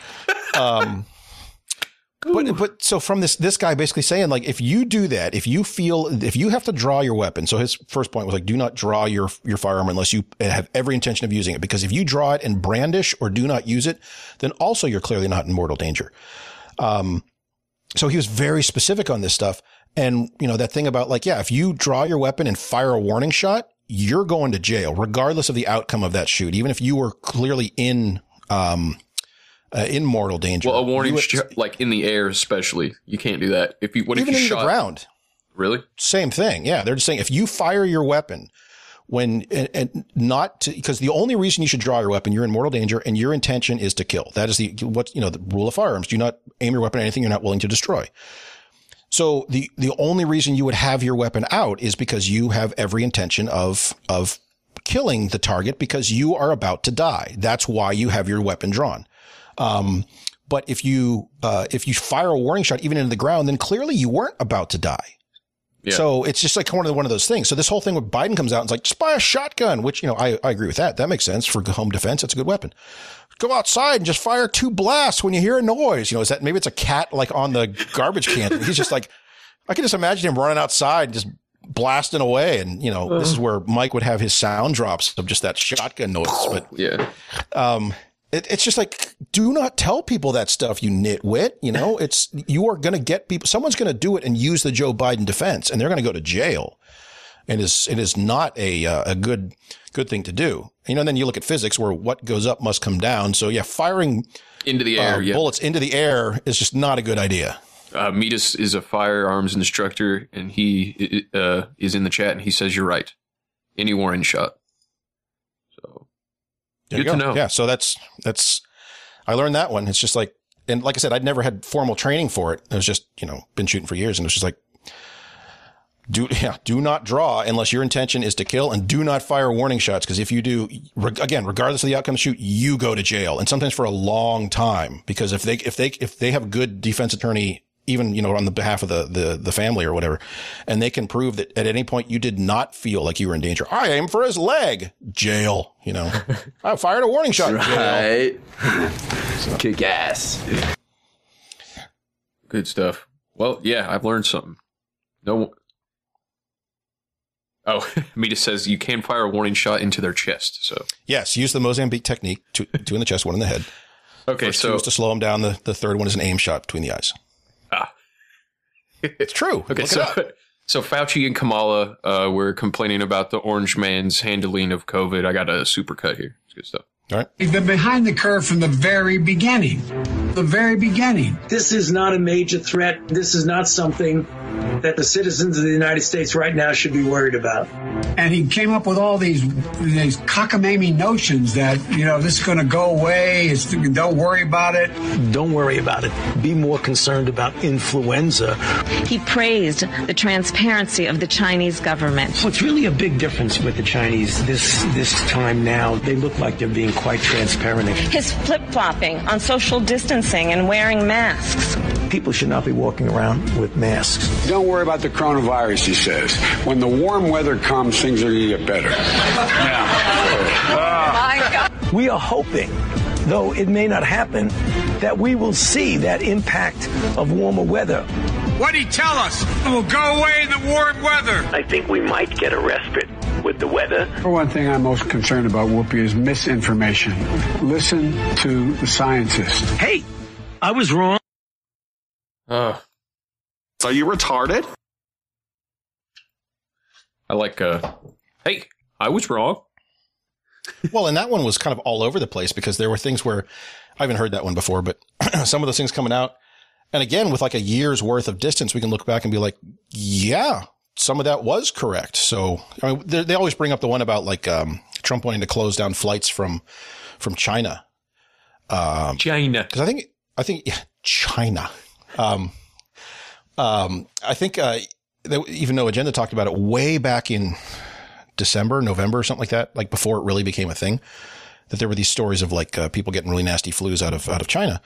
Um, but but so from this this guy basically saying like if you do that if you feel if you have to draw your weapon so his first point was like do not draw your your firearm unless you have every intention of using it because if you draw it and brandish or do not use it then also you're clearly not in mortal danger. Um, so he was very specific on this stuff and you know that thing about like yeah if you draw your weapon and fire a warning shot you're going to jail regardless of the outcome of that shoot, even if you were clearly in, um, uh, in mortal danger. Well, a warning, would, like in the air, especially, you can't do that. If you, what even if you in shot? the ground? Really? Same thing. Yeah. They're just saying if you fire your weapon when, and, and not because the only reason you should draw your weapon, you're in mortal danger and your intention is to kill. That is the, what, you know, the rule of firearms. Do not aim your weapon at anything you're not willing to destroy. So the, the only reason you would have your weapon out is because you have every intention of, of killing the target because you are about to die. That's why you have your weapon drawn. Um, But if you uh, if you fire a warning shot even into the ground, then clearly you weren't about to die. Yeah. So it's just like one of the, one of those things. So this whole thing with Biden comes out and it's like just buy a shotgun, which you know I, I agree with that. That makes sense for home defense. It's a good weapon. Go outside and just fire two blasts when you hear a noise. You know, is that maybe it's a cat like on the garbage can? He's just like, I can just imagine him running outside and just blasting away. And you know, this is where Mike would have his sound drops of just that shotgun noise. But yeah, um, it, it's just like, do not tell people that stuff, you nitwit. You know, it's, you are going to get people, someone's going to do it and use the Joe Biden defense and they're going to go to jail. And is, it is not a, uh, a good, good thing to do. You know, and then you look at physics where what goes up must come down. So yeah, firing into the air, uh, yeah. bullets into the air is just not a good idea. Uh, Metis is a firearms instructor, and he uh, is in the chat, and he says you're right. Any warning shot. So There good you to know. Yeah. So that's, that's, I learned that one. It's just like, and like I said, I'd never had formal training for it. It was just, you know, been shooting for years and it was just like, do, yeah, do not draw unless your intention is to kill and do not fire warning shots. Cause if you do, re- again, regardless of the outcome of the shoot, you go to jail and sometimes for a long time because if they, if they, if they have a good defense attorney, even, you know, on the behalf of the, the, the family or whatever, and they can prove that at any point you did not feel like you were in danger. I aim for his leg, jail, you know, I fired a warning shot, jail. Right. Kick ass. Good stuff. Well, yeah, I've learned something. No. Oh, Metis says you can fire a warning shot into their chest. So Yes, use the Mozambique technique. Two, two in the chest, one in the head. Okay, First so- two is to slow them down. The, the third one is an aim shot between the eyes. Ah. it's true. Okay, Look so up. so Fauci and Kamala uh, were complaining about the orange man's handling of COVID. I got a supercut here. It's good stuff. All right. We've been behind the curve from the very beginning. The very beginning. This is not a major threat. This is not something that the citizens of the United States right now should be worried about. And he came up with all these these cockamamie notions that, you know, this is going to go away. It's, don't worry about it. Don't worry about it. Be more concerned about influenza. He praised the transparency of the Chinese government. So it's really a big difference with the Chinese this this time now, they look like they're being quite transparent. His flip flopping on social distancing and wearing masks. People should not be walking around with masks. Don't worry about the coronavirus, he says. When the warm weather comes, things are going to get better. We are hoping, though it may not happen, that we will see that impact of warmer weather. What'd he tell us? It will go away in the warm weather. I think we might get a respite with the weather. For one thing I'm most concerned about, Whoopi, is misinformation. Listen to the scientists. Hey, I was wrong. Uh, Are you retarded? I like. Uh, hey, I was wrong. well, and that one was kind of all over the place because there were things where I haven't heard that one before, but some of those things coming out. And again, with like a year's worth of distance, we can look back and be like, yeah, some of that was correct. So I mean, they, they always bring up the one about like, um, Trump wanting to close down flights from, from China. Um, China. cause I think, I think yeah, China. Um, um, I think, uh, even though Agenda talked about it way back in December, November, or something like that, like before it really became a thing, that there were these stories of like uh, people getting really nasty flus out of out of China.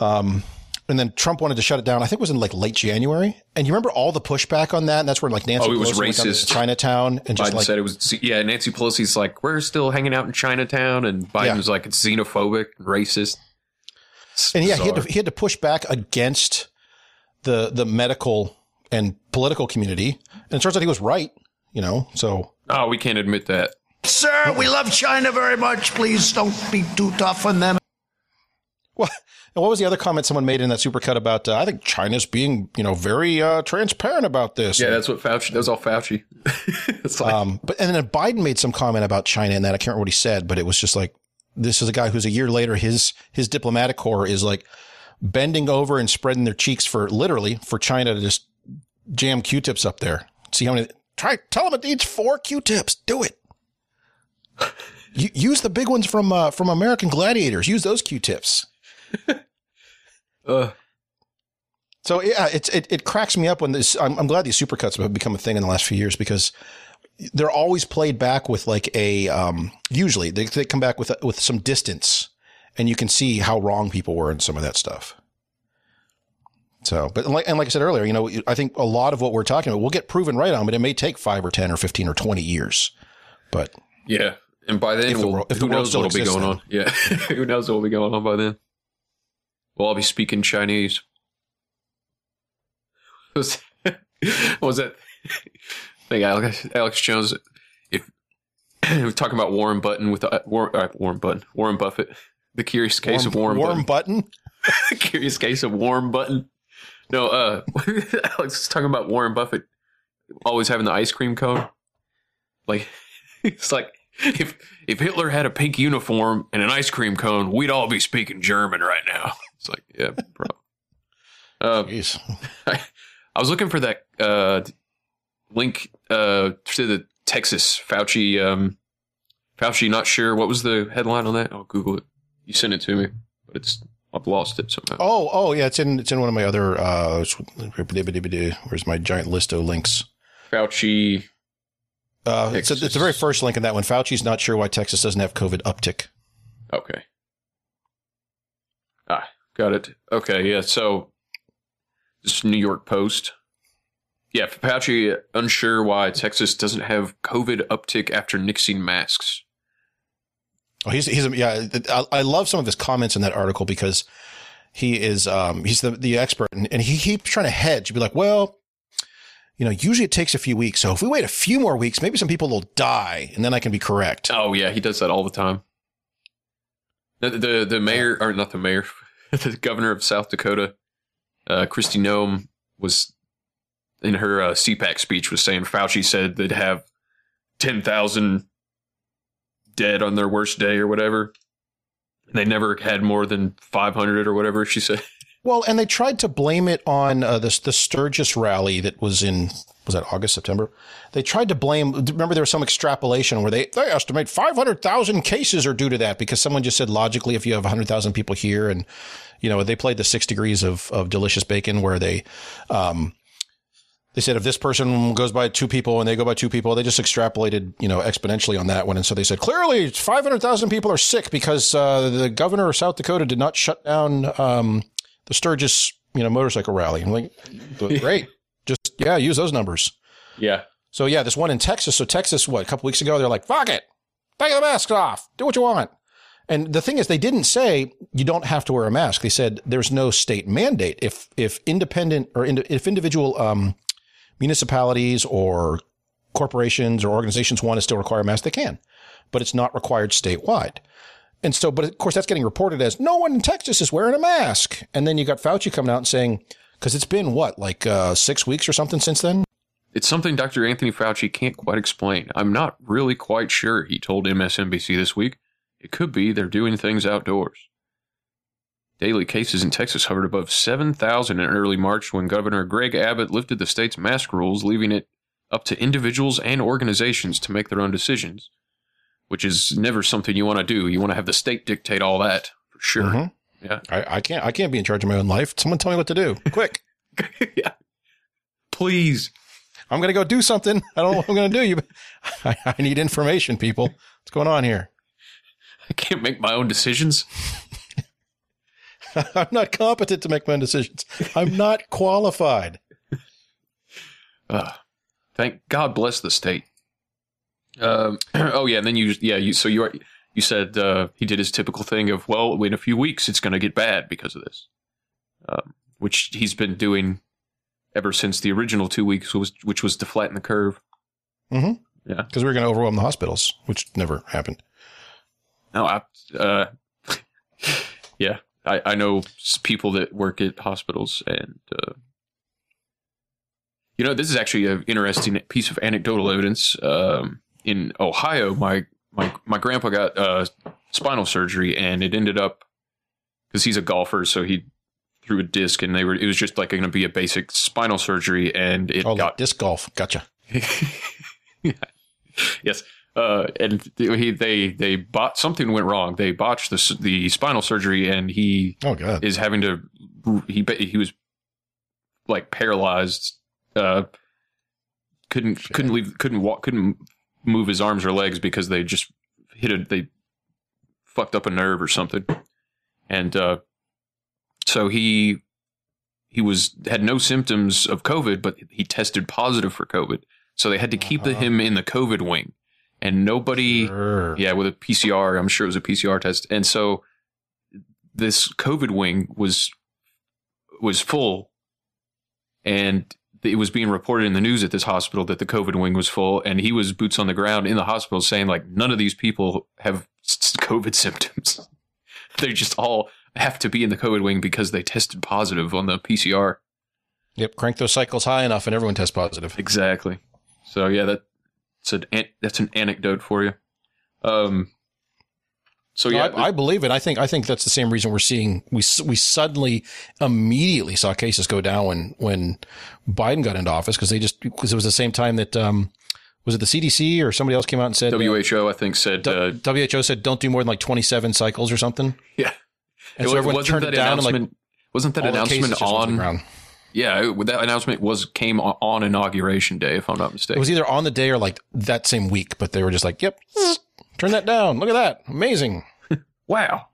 Um, and then Trump wanted to shut it down. I think it was in like late January. And you remember all the pushback on that? And that's where like Nancy oh, it was Pelosi went to. Chinatown and just Biden like said it was. Yeah, Nancy Pelosi's like, we're still hanging out in Chinatown, and Biden Yeah. was like, it's xenophobic, racist. It's and yeah, he had to he had to push back against the the medical and political community. And it turns out he was right. You know, so Oh, we can't admit that. Sir, we love China very much. Please don't be too tough on them. Well, and what was the other comment someone made in that supercut about? Uh, I think China's being, you know, very uh, transparent about this. Yeah, that's what Fauci. That was all Fauci. it's like, um, but and then Biden made some comment about China and that I can't remember what he said, but it was just like this is a guy who's a year later his his diplomatic corps is like bending over and spreading their cheeks for literally for China to just jam Q-tips up there. See how many try tell them it needs four Q-tips. Do it. Use the big ones from uh, from American Gladiators. Use those Q-tips. uh, So yeah, it's it, it cracks me up when this. I'm, I'm glad these supercuts have become a thing in the last few years because they're always played back with like a um. Usually they, they come back with with some distance, and you can see how wrong people were in some of that stuff. So, but like, and like I said earlier, you know, I think a lot of what we're talking about will get proven right on, but it may take five or 10 or 15 or 20 years. But Yeah, and by then, If the we'll, world- if who the knows still what'll be going on? Yeah, who knows what will be going on by then? We'll all be speaking Chinese. Was, what was that thing? Alex, Alex Jones. If we're talking about Warren Button with the, Warren, uh, Warren Button, Warren Buffett, the curious case of Warren, warm Button. button. curious case of Warm Button. No, uh, Alex is talking about Warren Buffett always having the ice cream cone. Like, it's like if if Hitler had a pink uniform and an ice cream cone, we'd all be speaking German right now. It's like, yeah, bro. Uh, I, I was looking for that uh, link uh, to the Texas Fauci. Um, Fauci, not sure what was the headline on that. I'll Google it. You sent it to me, but it's I've lost it somehow. Oh, oh yeah, it's in it's in one of my other. Uh, where's my giant list of links? Fauci. Uh, it's, a, it's the very first link in that one. Fauci's not sure why Texas doesn't have COVID uptick. Okay. Ah, got it. Okay, yeah. So, this New York Post. Yeah, Fauci unsure why Texas doesn't have COVID uptick after nixing masks. Oh, he's he's yeah. I, I love some of his comments in that article because he is um he's the the expert and, and he keeps trying to hedge. He'd be like, well, you know, usually it takes a few weeks. So if we wait a few more weeks, maybe some people will die, and then I can be correct. Oh yeah, he does that all the time. The the, the mayor or not the mayor, the governor of South Dakota, uh, Kristi Noem was in her uh, CPAC speech was saying Fauci said they'd have ten thousand dead on their worst day or whatever. They never had more than five hundred or whatever she said. Well, and they tried to blame it on uh, the Sturgis rally that was in was that August September. They tried to blame. Remember, there was some extrapolation where they they estimate five hundred thousand cases are due to that because someone just said logically, if you have hundred thousand people here, and you know they played the six degrees of of delicious bacon where they. Um, they said if this person goes by two people and they go by two people, they just extrapolated, you know, exponentially on that one. And so they said clearly 500,000 people are sick because uh, the governor of South Dakota did not shut down um, the Sturgis, you know, motorcycle rally. I'm like, great, just yeah, use those numbers. Yeah. So yeah, this one in Texas. So Texas, what a couple weeks ago, they're like, fuck it, take the masks off, do what you want. And the thing is, they didn't say you don't have to wear a mask. They said there's no state mandate. If if independent or ind- if individual um, municipalities or corporations or organizations want to still require masks, they can, but it's not required statewide. And so, but of course, that's getting reported as no one in Texas is wearing a mask. And then you got Fauci coming out and saying, because it's been what, like uh, six weeks or something since then? It's something Dr. Anthony Fauci can't quite explain. I'm not really quite sure, he told MSNBC this week. It could be they're doing things outdoors. Daily cases in Texas hovered above 7,000 in early March when Governor Greg Abbott lifted the state's mask rules, leaving it up to individuals and organizations to make their own decisions, which is never something you want to do. You want to have the state dictate all that, for sure. Mhm. Yeah. I, I can't. I can't be in charge of my own life. Someone tell me what to do, quick. yeah. Please. I'm going to go do something. I don't know what I'm going to do. You, I, I need information, people. What's going on here? I can't make my own decisions. I'm not competent to make my own decisions. I'm not qualified. Uh, thank God bless the state. Um, oh yeah, and then you yeah you so you are, you said uh, he did his typical thing of well in a few weeks it's going to get bad because of this, um, which he's been doing ever since the original two weeks was which was to flatten the curve. Mm-hmm. Yeah, because we were going to overwhelm the hospitals, which never happened. No, I uh, yeah I I know people that work at hospitals and. Uh, you know, this is actually an interesting piece of anecdotal evidence. Um, in Ohio, my my my grandpa got uh, spinal surgery, and it ended up because he's a golfer, so he threw a disc, and they were it was just like going to be a basic spinal surgery, and it Oh, got disc golf. Gotcha. yes. Uh, and he they they bought something went wrong. They botched the the spinal surgery, and he oh god is having to he he was like paralyzed. Uh, couldn't couldn't leave couldn't walk couldn't move his arms or legs because they just hit a they fucked up a nerve or something. and uh, so he he was had no symptoms of COVID, but he tested positive for COVID. So they had to keep the, him in the COVID wing, and nobody, yeah, with a PCR. I'm sure it was a PCR test, and so this COVID wing was was full, and it was being reported in the news at this hospital that the COVID wing was full, and he was boots on the ground in the hospital saying like none of these people have COVID symptoms. they just all have to be in the COVID wing because they tested positive on the PCR. Yep, crank those cycles high enough, and everyone tests positive. Exactly. So yeah, that's an an- that's an anecdote for you. Um. So No, yeah, I, I believe it. I think I think that's the same reason we're seeing we we suddenly immediately saw cases go down when when Biden got into office because they just because it was the same time that um was it the CDC or somebody else came out and said WHO I think said uh, WHO said don't do more than like twenty seven cycles or something. Yeah. And It so everyone wasn't turned that it down and like announcement- wasn't that announcement just went to the on? Yeah, that announcement was came on, on inauguration day, if I'm not mistaken. It was either on the day or like that same week, but they were just like, "Yep, turn that down. Look at that, amazing." wow,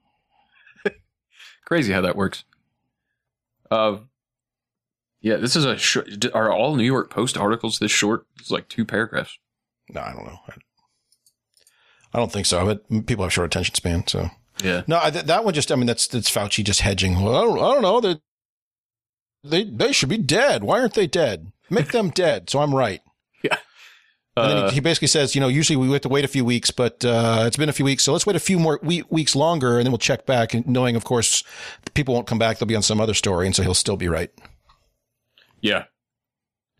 crazy how that works. Uh, yeah, this is a short. Are all New York Post articles this short? It's like two paragraphs. No, I don't know. I don't think so. But people have short attention span, so Yeah. no. I, th- that one just. I mean, that's that's Fauci just hedging. Well, I don't, I don't know. They they should be dead. Why aren't they dead? Make them dead. So I'm right. Yeah. And then Uh, he, he basically says, you know, usually we have to wait a few weeks, but uh, it's been a few weeks, so let's wait a few more we- weeks longer, and then we'll check back, and knowing, of course, people won't come back; they'll be on some other story, and so he'll still be right. Yeah.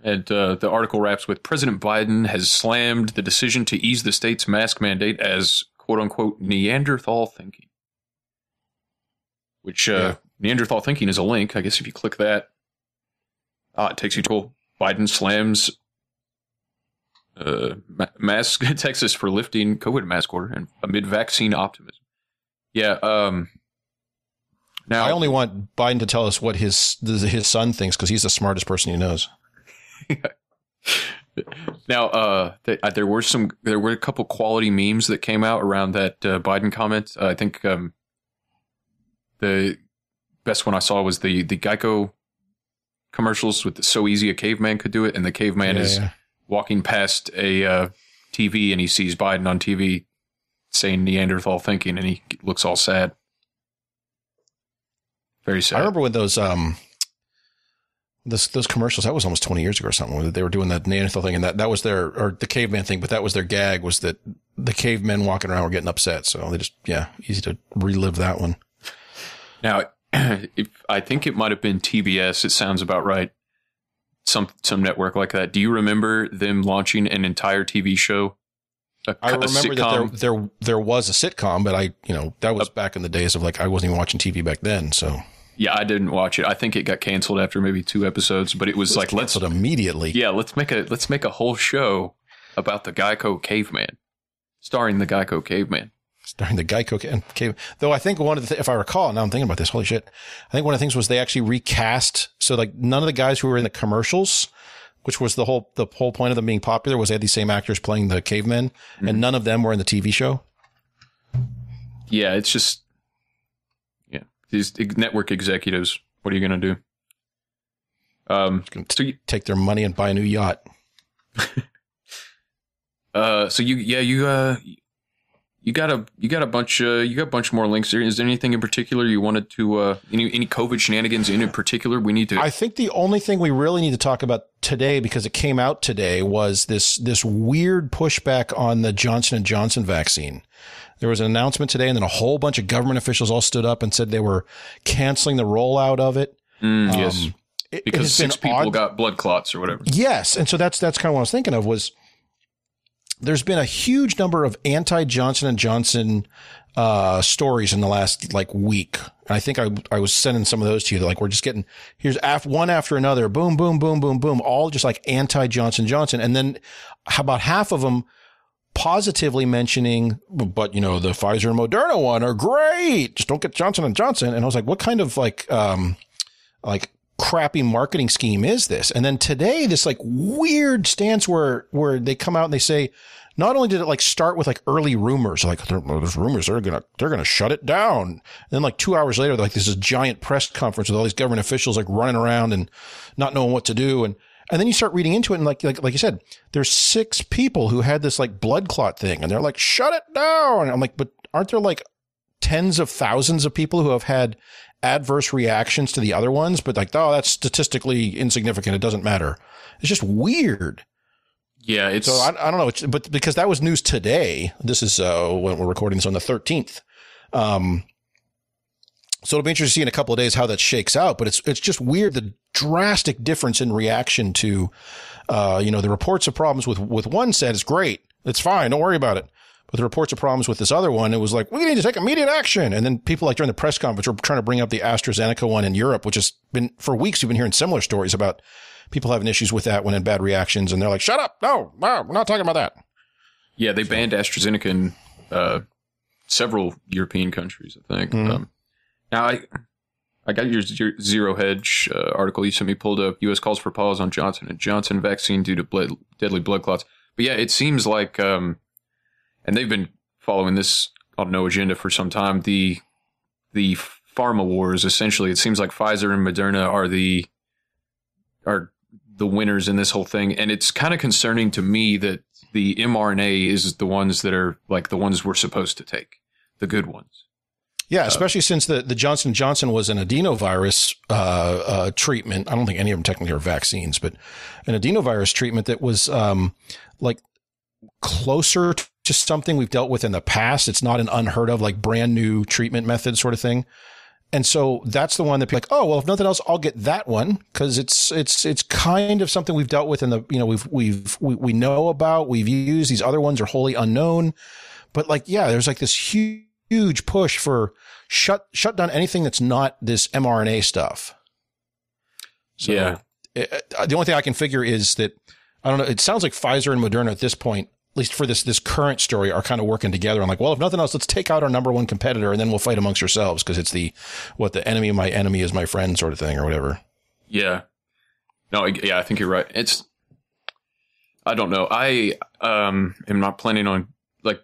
And uh, the article wraps with President Biden has slammed the decision to ease the state's mask mandate as quote unquote Neanderthal thinking. Which uh, Neanderthal thinking is a link. I guess if you click that, ah, it takes you to Biden slams uh, mask Texas for lifting COVID mask order and amid vaccine optimism. Yeah. Um, now I only want Biden to tell us what his his son thinks because he's the smartest person he knows. Now, uh, th- uh, there were some, there were a couple quality memes that came out around that uh, Biden comment. Uh, I think um, the best one I saw was the the Geico commercials with "So easy a caveman could do it," and the caveman Yeah, is yeah. walking past a uh, TV and he sees Biden on TV saying Neanderthal thinking, and he looks all sad. Very sad. I remember when those um those those commercials that was almost twenty years ago or something. They were doing that Neanderthal thing, and that that was their or the caveman thing, but that was their gag was that the cavemen walking around were getting upset. So they just yeah, easy to relive that one. Now, if I think it might have been TBS. It sounds about right. Some some network like that. Do you remember them launching an entire TV show? A, I remember that there, there there was a sitcom, but I you know that was back in the days of like I wasn't even watching TV back then. So Yeah, I didn't watch it. I think it got canceled after maybe two episodes. But it was, was like let's canceled immediately. yeah, let's make a let's make a whole show about the Geico caveman, starring the Geico caveman. Starring the Geico ca- and cave. Though I think one of the th- if I recall now I'm thinking about this. Holy shit! I think one of the things was they actually recast. So like none of the guys who were in the commercials, which was the whole the whole point of them being popular, was they had these same actors playing the cavemen, and none of them were in the TV show. Yeah, it's just yeah, these network executives. What are you gonna do? Um, so you, Take their money and buy a new yacht. Uh, so you, yeah, you, uh, you got a, you got a bunch, uh, you got a bunch more links there. Is there anything in particular you wanted to, uh, any, any COVID shenanigans in particular we need to? I think the only thing we really need to talk about today, because it came out today, was this this weird pushback on the Johnson and Johnson vaccine. There was an announcement today, and then a whole bunch of government officials all stood up and said they were canceling the rollout of it. Mm, yes, Um, it- it because been six people odd- got blood clots or whatever. Yes, and so that's that's kind of what I was thinking of was there's been a huge number of anti Johnson and Johnson uh, stories in the last like week. I think I I was sending some of those to you. Like we're just getting here's after one after another, boom, boom, boom, boom, boom, all just like anti Johnson Johnson, and then about half of them positively mentioning, but you know the Pfizer and Moderna one are great. Just don't get Johnson and Johnson. And I was like, what kind of like um like crappy marketing scheme is this? And then today, this like weird stance where, where they come out and they say, not only did it like start with like early rumors, like there's rumors they're gonna they're gonna shut it down. And then like two hours later, like this is giant press conference with all these government officials like running around and not knowing what to do. And and then you start reading into it, and like like like you said, there's six people who had this like blood clot thing, and they're like, shut it down. And I'm like, but aren't there like tens of thousands of people who have had adverse reactions to the other ones? But like, oh, that's statistically insignificant. It doesn't matter. It's just weird. Yeah, it's So I, I don't know, it's, but because that was news today. This is uh, when we're recording this on the 13th. Um, so it'll be interesting to see in a couple of days how that shakes out. But it's it's just weird the drastic difference in reaction to, uh, you know, the reports of problems with with one set it's great, it's fine, don't worry about it. The reports of problems with this other one, it was like we need to take immediate action. And then people like during the press conference were trying to bring up the AstraZeneca one in Europe, which has been for weeks. You've been hearing similar stories about people having issues with that one and bad reactions, and they're like, "Shut up! No, no, we're not talking about that." Yeah, they banned AstraZeneca in uh, several European countries, I think. Mhm. Um, now, I I got your Zero Hedge uh, article you sent me pulled up. U.S. calls for pause on Johnson and Johnson vaccine due to blood, deadly blood clots. But yeah, it seems like, um, and they've been following this on no agenda for some time. The the pharma wars, essentially, it seems like Pfizer and Moderna are the are the winners in this whole thing. And it's kind of concerning to me that the mRNA is the ones that are like the ones we're supposed to take, the good ones. Yeah, especially since the, the Johnson Johnson was an adenovirus uh, uh, treatment. I don't think any of them technically are vaccines, but an adenovirus treatment that was um, like closer to something we've dealt with in the past. It's not an unheard of, like brand new treatment method sort of thing. And so that's the one that people like, oh well, if nothing else, I'll get that one because it's it's it's kind of something we've dealt with in the you know we've we've we, we know about we've used these other ones are wholly unknown, but like yeah, there's like this huge huge push for shut shut down anything that's not this mRNA stuff. So Yeah. it- uh, the only thing I can figure is that I don't know. It sounds like Pfizer and Moderna at this point, at least for this this current story, are kind of working together. I'm like, well, if nothing else, let's take out our number one competitor and then we'll fight amongst ourselves because it's the what the enemy of my enemy is my friend sort of thing or whatever. Yeah. No, yeah, I think you're right. It's I don't know. I um am not planning on like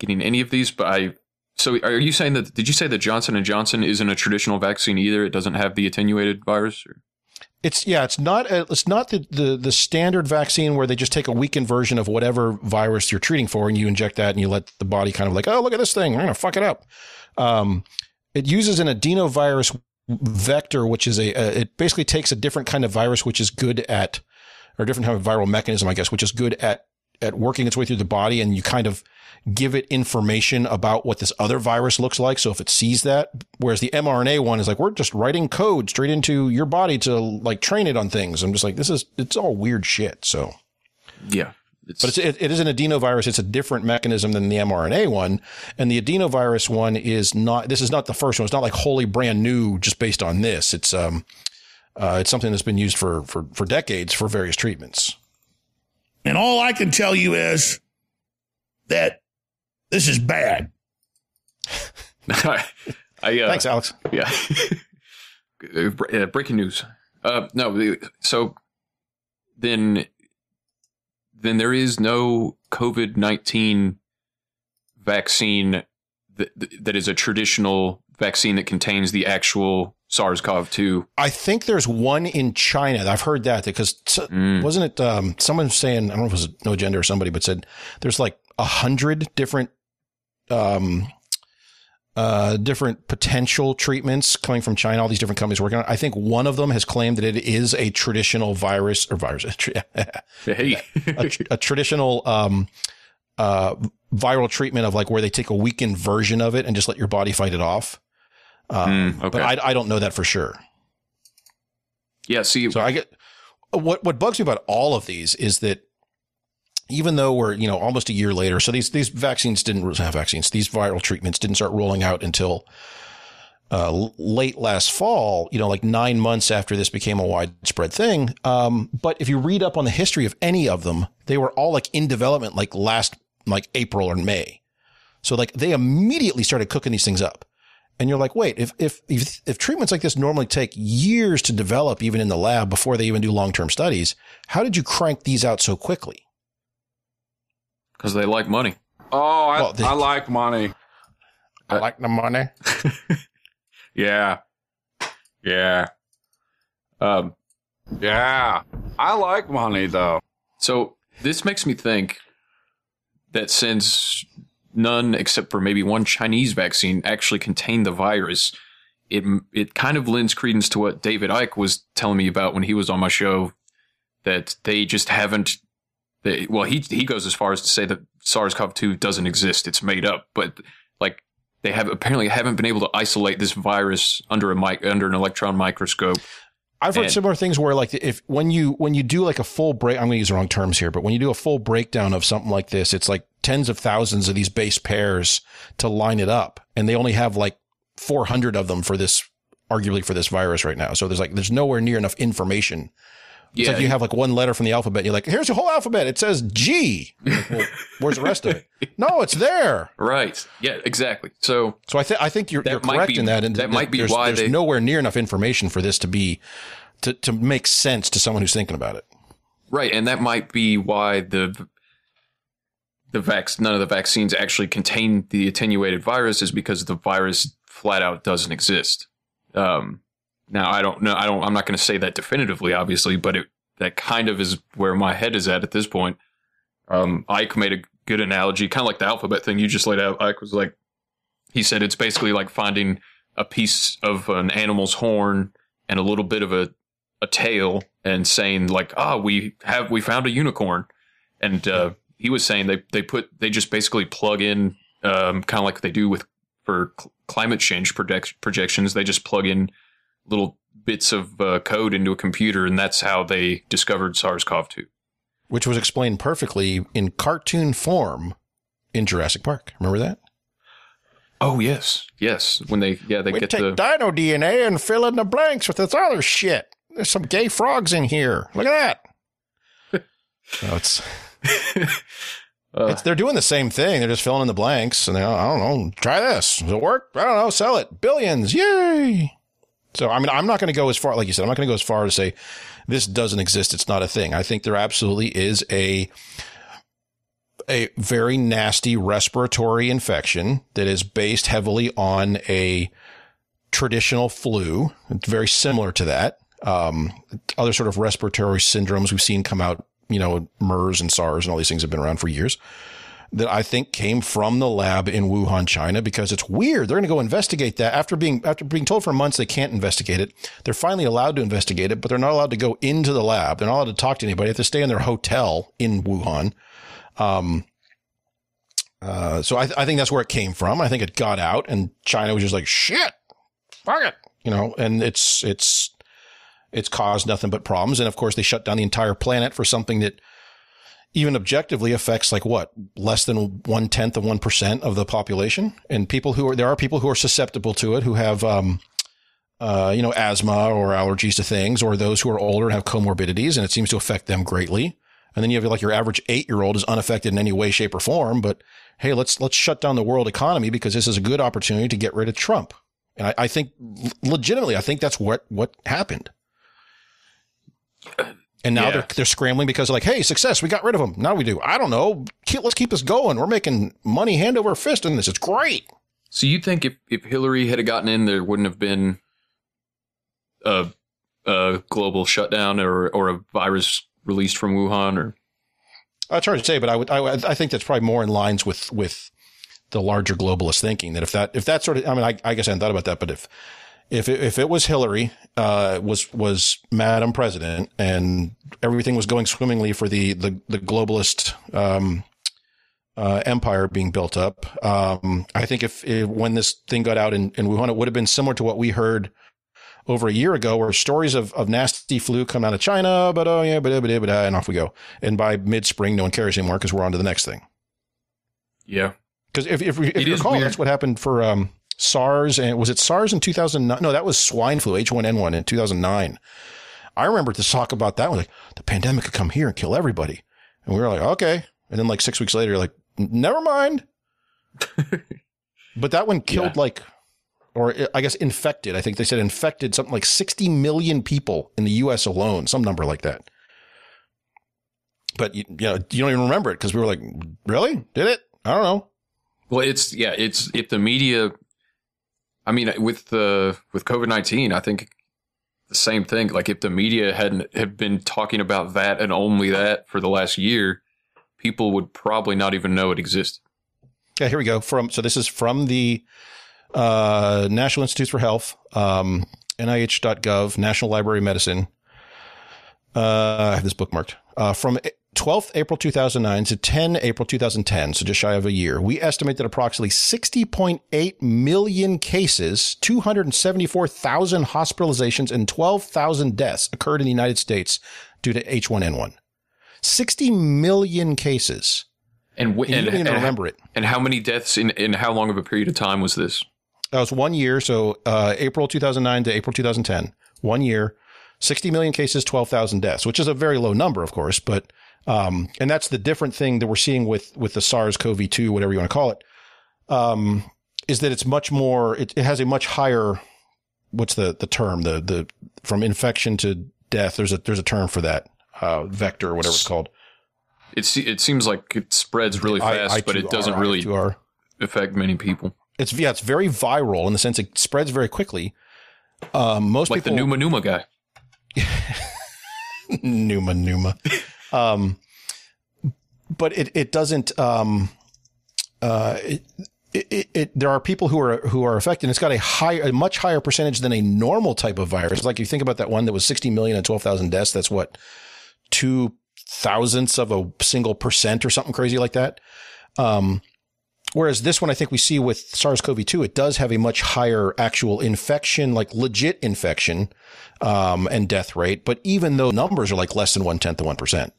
getting any of these, but I so are you saying that did you say that Johnson and Johnson isn't a traditional vaccine either? It doesn't have the attenuated virus or It's yeah, it's not a, it's not the, the the standard vaccine where they just take a weakened version of whatever virus you're treating for and you inject that and you let the body kind of like, oh, look at this thing, we're gonna fuck it up. Um, it uses an adenovirus vector, which is a, a it basically takes a different kind of virus, which is good at or different kind of viral mechanism, I guess, which is good at at working its way through the body, and you kind of give it information about what this other virus looks like. So if it sees that, whereas the mRNA one is like, we're just writing code straight into your body to like train it on things. I'm just like, this is, it's all weird shit. So, yeah. but it's, it, it is an adenovirus. It's a different mechanism than the mRNA one. And the adenovirus one is not, this is not the first one. It's not like wholly brand new just based on this. It's, um, uh, it's something that's been used for, for, for decades for various treatments. And all I can tell you is that this is bad. I, I uh, Thanks, Alex. Yeah. Uh, breaking news. Uh, no, so then, then there is no COVID nineteen vaccine that that is a traditional vaccine that contains the actual SARS-CoV-2. I think there's one in China. I've heard that because s- wasn't it um, someone saying I don't know if it was No Agenda or somebody, but said there's like a hundred different um, uh, different potential treatments coming from China. All these different companies working on. it. I think one of them has claimed that it is a traditional virus or virus, hey. a, a traditional um, uh, viral treatment of like where they take a weakened version of it and just let your body fight it off. Um, Hmm, okay. But I, I don't know that for sure. Yeah, see, so I get what what bugs me about all of these is that even though we're you know almost a year later, so these these vaccines didn't have vaccines, these viral treatments didn't start rolling out until uh, late last fall. You know, like nine months after this became a widespread thing. Um, but if you read up on the history of any of them, they were all like in development like last like April or May. So like they immediately started cooking these things up. And you're like, wait, if, if, if, if treatments like this normally take years to develop, even in the lab before they even do long term studies, how did you crank these out so quickly? Because they like money. Oh, I, Well, they- I like money. I like the money. Yeah. Yeah. Um, Yeah. I like money though. So this makes me think that since none except for maybe one Chinese vaccine actually contained the virus, it it kind of lends credence to what David Icke was telling me about when he was on my show that they just haven't. They, well, he he goes as far as to say that SARS-CoV-2 doesn't exist; it's made up. But like they have apparently haven't been able to isolate this virus under a mic under an electron microscope. I've heard And- similar things where like if when you when you do like a full break I'm going to use the wrong terms here but when you do a full breakdown of something like this it's like tens of thousands of these base pairs to line it up and they only have like 400 of them for this arguably for this virus right now so there's like there's nowhere near enough information it's Yeah. like you have like one letter from the alphabet and you're like here's the whole alphabet it says G like, well, where's the rest of it no it's there Right. Yeah. Exactly. So so I think I think you're, you're correct be- in that and that might be there's, why there's they- nowhere near enough information for this to be to to make sense to someone who's thinking about it Right, and that might be why the the vac- none of the vaccines actually contain the attenuated virus is because the virus flat out doesn't exist. Um, now I don't know. I don't. I'm not going to say that definitively, obviously, but it that kind of is where my head is at at this point. Um, Ike made a good analogy, kind of like the alphabet thing you just laid out. Ike was like, he said it's basically like finding a piece of an animal's horn and a little bit of a a tail and saying like, ah, we have we found a unicorn, and uh, he was saying they they put they just basically plug in um, kind of like they do with for cl- climate change project- projections. They just plug in little bits of uh, code into a computer, and that's how they discovered SARS-CoV-2. which was explained perfectly in cartoon form in Jurassic Park. Remember that? Oh yes, yes. When they yeah they we get take the dino DNA and fill in the blanks with this other shit. There's some gay frogs in here. Look at that. no, it's, it's they're doing the same thing. They're just filling in the blanks, and they I don't know. Try this. Does it work? I don't know. Sell it. Billions. Yay. So I mean, I'm not going to go as far, like you said, I'm not going to go as far to say this doesn't exist. It's not a thing. I think there absolutely is a a very nasty respiratory infection that is based heavily on a traditional flu. It's very similar to that. Um, other sort of respiratory syndromes we've seen come out, you know, MERS and SARS and all these things have been around for years that I think came from the lab in Wuhan, China, because it's weird. They're going to go investigate that after being, after being told for months they can't investigate it. They're finally allowed to investigate it, but they're not allowed to go into the lab. They're not allowed to talk to anybody. They have to stay in their hotel in Wuhan. Um, uh, so I, I think that's where it came from. I think it got out and China was just like, shit, fuck it, you know, and it's, it's, it's caused nothing but problems. And of course they shut down the entire planet for something that even objectively affects like what less than one tenth of one percent of the population and people who are, there are people who are susceptible to it, who have, um, uh, you know, asthma or allergies to things, or those who are older and have comorbidities, and it seems to affect them greatly. And then you have like your average eight year old is unaffected in any way, shape, or form. But hey, let's let's shut down the world economy because this is a good opportunity to get rid of Trump. And I, I think legitimately, I think that's what what happened. And now Yeah. they're they're scrambling because like, hey, success, we got rid of him. Now we do. I don't know. Keep, let's keep this going. We're making money hand over fist in this. It's great. So you think if, if Hillary had gotten in, there wouldn't have been a, a global shutdown or or a virus released from Wuhan or It's hard to say, but I would, I, I think that's probably more in lines with, with the larger globalist thinking that if that, if that sort of, I mean, I, I guess I hadn't thought about that, but if, if it, if it was Hillary, uh, was, was Madam President and everything was going swimmingly for the, the, the globalist, um, uh, empire being built up. Um, I think if, if, when this thing got out in, in Wuhan, it would have been similar to what we heard over a year ago where stories of, of nasty flu come out of China, but oh yeah, but, but, but, and off we go. And by mid spring, no one cares anymore because we're on to the next thing. yeah. Because if, if, if you recall, weird. that's what happened for, um, SARS and was it SARS in 2009? No, that was swine flu, H1N1 in 2009. I remember to talk about that one, like the pandemic could come here and kill everybody. And we were like, okay. And then like six weeks later, you're like, never mind. but that one killed like or uh, I guess infected. I think they said infected something like 60 million people in the U.S. alone, some number like that. But you, you know, you don't even remember it because we were like, really? Did it? I don't know. Well, it's yeah, it's if the media. I mean, with the with COVID nineteen, I think the same thing. Like if the media hadn't had been talking about that and only that for the last year, people would probably not even know it existed. Yeah, here we go. From so this is from the uh, National Institutes for Health, um, NIH.gov, National Library of Medicine. Uh, I have this bookmarked. Uh, from 12th April 2009 to 10 April 2010, so just shy of a year, we estimate that approximately 60.8 million cases, 274,000 hospitalizations, and 12,000 deaths occurred in the United States due to H1N1. 60 million cases. And, w- And you don't even remember it. And how many deaths in in how long of a period of time was this? That was one year. So uh, April 2009 to April 2010, one year, 60 million cases, 12,000 deaths, which is a very low number, of course. But um, and that's the different thing that we're seeing with with the SARS-CoV-2, whatever you want to call it, um, is that it's much more. It, it has a much higher. What's the the term? The the from infection to death. There's a there's a term for that uh, vector, or whatever it's called. It it seems like it spreads really I- fast, but it I2R, doesn't really I2R. affect many people. It's yeah, it's very viral in the sense it spreads very quickly. Um, most Like people the Numa Numa guy. Numa Numa. Um, but it, it doesn't, um, uh, it, it, it, there are people who are, who are affected. It's got a high, a much higher percentage than a normal type of virus. Like you think about that one that was 60 million and 12,000 deaths. That's what two thousandths of a single percent or something crazy like that. Um, Whereas this one, I think we see with SARS-CoV-2, it does have a much higher actual infection, like legit infection, um, and death rate. But even though numbers are like less than one tenth of one percent,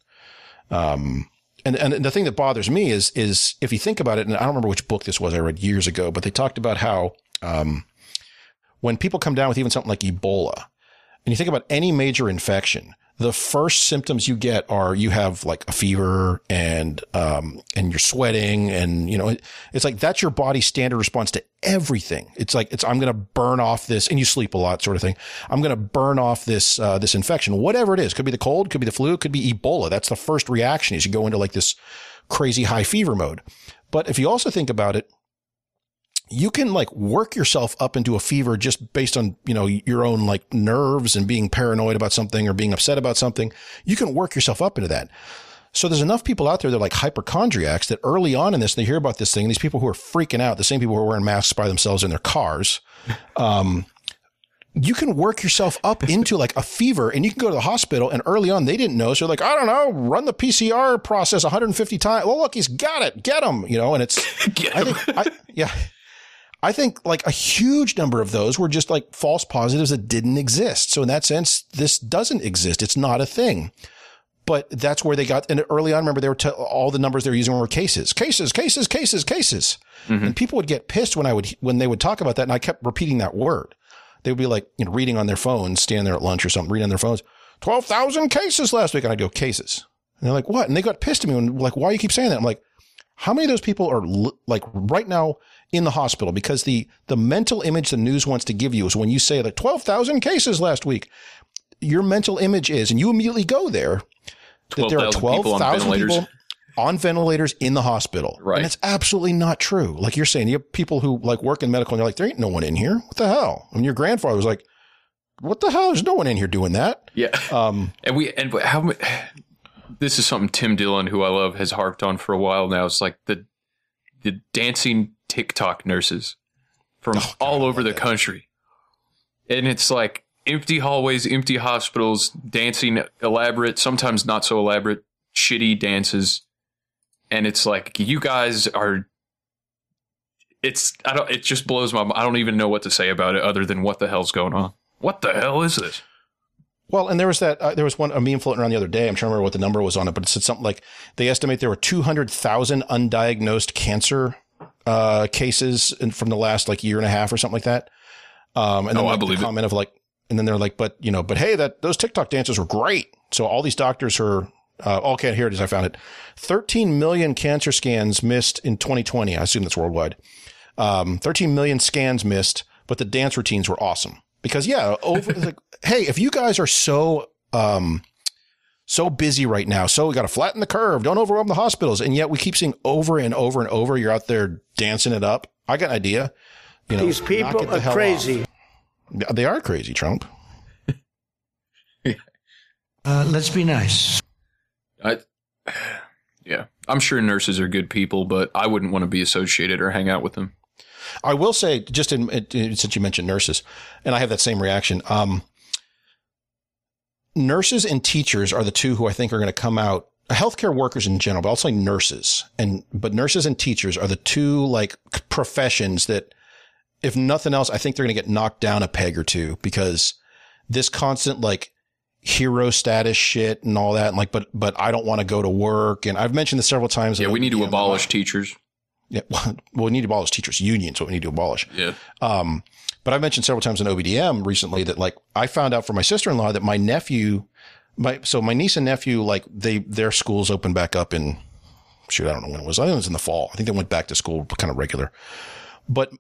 um, and and the thing that bothers me is is if you think about it, and I don't remember which book this was I read years ago, but they talked about how um, when people come down with even something like Ebola, and you think about any major infection, the first symptoms you get are you have like a fever and um and you're sweating and you know it, it's like that's your body's standard response to everything. It's like it's I'm going to burn off this and you sleep a lot sort of thing. I'm going to burn off this uh this infection, whatever it is. Could be the cold, could be the flu, could be Ebola. That's the first reaction is you go into like this crazy high fever mode. But if you also think about it, you can like work yourself up into a fever just based on, you know, your own like nerves and being paranoid about something or being upset about something. You can work yourself up into that. So there's enough people out there that are like hypochondriacs that early on in this, they hear about this thing, these people who are freaking out, the same people who are wearing masks by themselves in their cars. Um, you can work yourself up into like a fever and you can go to the hospital and early on they didn't know. So like, I don't know, run the PCR process 150 times. Well, look, he's got it. Get him, you know, and it's, I think, I, yeah. I think like a huge number of those were just like false positives that didn't exist. So in that sense, this doesn't exist. It's not a thing. But that's where they got, and early on, remember they were, t- all the numbers they were using were cases, cases, cases, cases, cases. Mm-hmm. And people would get pissed when I would, when they would talk about that. And I kept repeating that word. They would be like, you know, reading on their phones, standing there at lunch or something, reading on their phones, 12,000 cases last week. And I'd go, cases. And they're like, what? And they got pissed at me and like, why do you keep saying that? I'm like, how many of those people are li- like right now in the hospital? Because the, the mental image the news wants to give you is when you say like 12,000 cases last week, your mental image is, and you immediately go there, that there are 12,000 people on ventilators. people on ventilators in the hospital. Right. And it's absolutely not true. Like you're saying, you have people who like work in medical and they're like, there ain't no one in here. What the hell? And your grandfather was like, what the hell? There's no one in here doing that. Yeah. Um, and we and how this is something Tim Dillon, who I love, has harped on for a while now. It's like the the dancing TikTok nurses from Oh, all over the country, and it's like empty hallways, empty hospitals, dancing elaborate, sometimes not so elaborate, shitty dances, and it's like you guys are. It's I don't. It just blows my. I don't even know what to say about it other than what the hell's going on. What the hell is this? Well, and there was that, uh, there was one, a meme floating around the other day. I'm trying to remember what the number was on it, but it said something like they estimate there were 200,000 undiagnosed cancer, uh, cases in, from the last like year and a half or something like that. Um, and then Oh, I like, the believe it. comment of like, and then they're like, but you know, but hey, that those TikTok dances were great. So all these doctors are, uh, okay, here it is. I found it. 13 million cancer scans missed in 2020. I assume that's worldwide. Um, 13 million scans missed, but the dance routines were awesome because yeah, over like, hey, if you guys are so um so busy right now, so we got to flatten the curve, don't overwhelm the hospitals, and yet we keep seeing over and over and over, you're out there dancing it up. I got an idea. You know, These people the are crazy. off. They are crazy, Trump. Uh, let's be nice. I, yeah, I'm sure nurses are good people, but I wouldn't want to be associated or hang out with them. I will say, just in, in- since you mentioned nurses, and I have that same reaction. Um, nurses and teachers are the two who I think are going to come out. Healthcare workers in general, but say nurses and but nurses and teachers are the two like professions that, if nothing else, I think they're going to get knocked down a peg or two because this constant like hero status shit and all that, and like, but but I don't want to go to work, and I've mentioned this several times. Yeah, we need to abolish teachers. Yeah, well, we need to abolish teachers' unions. What we need to abolish. Yeah. Um, but I've mentioned several times in OBDM recently that like I found out from my sister in law that my nephew, my so my niece and nephew like they their schools opened back up in shoot I don't know when it was. I think it was in the fall. I think they went back to school kind of regular, but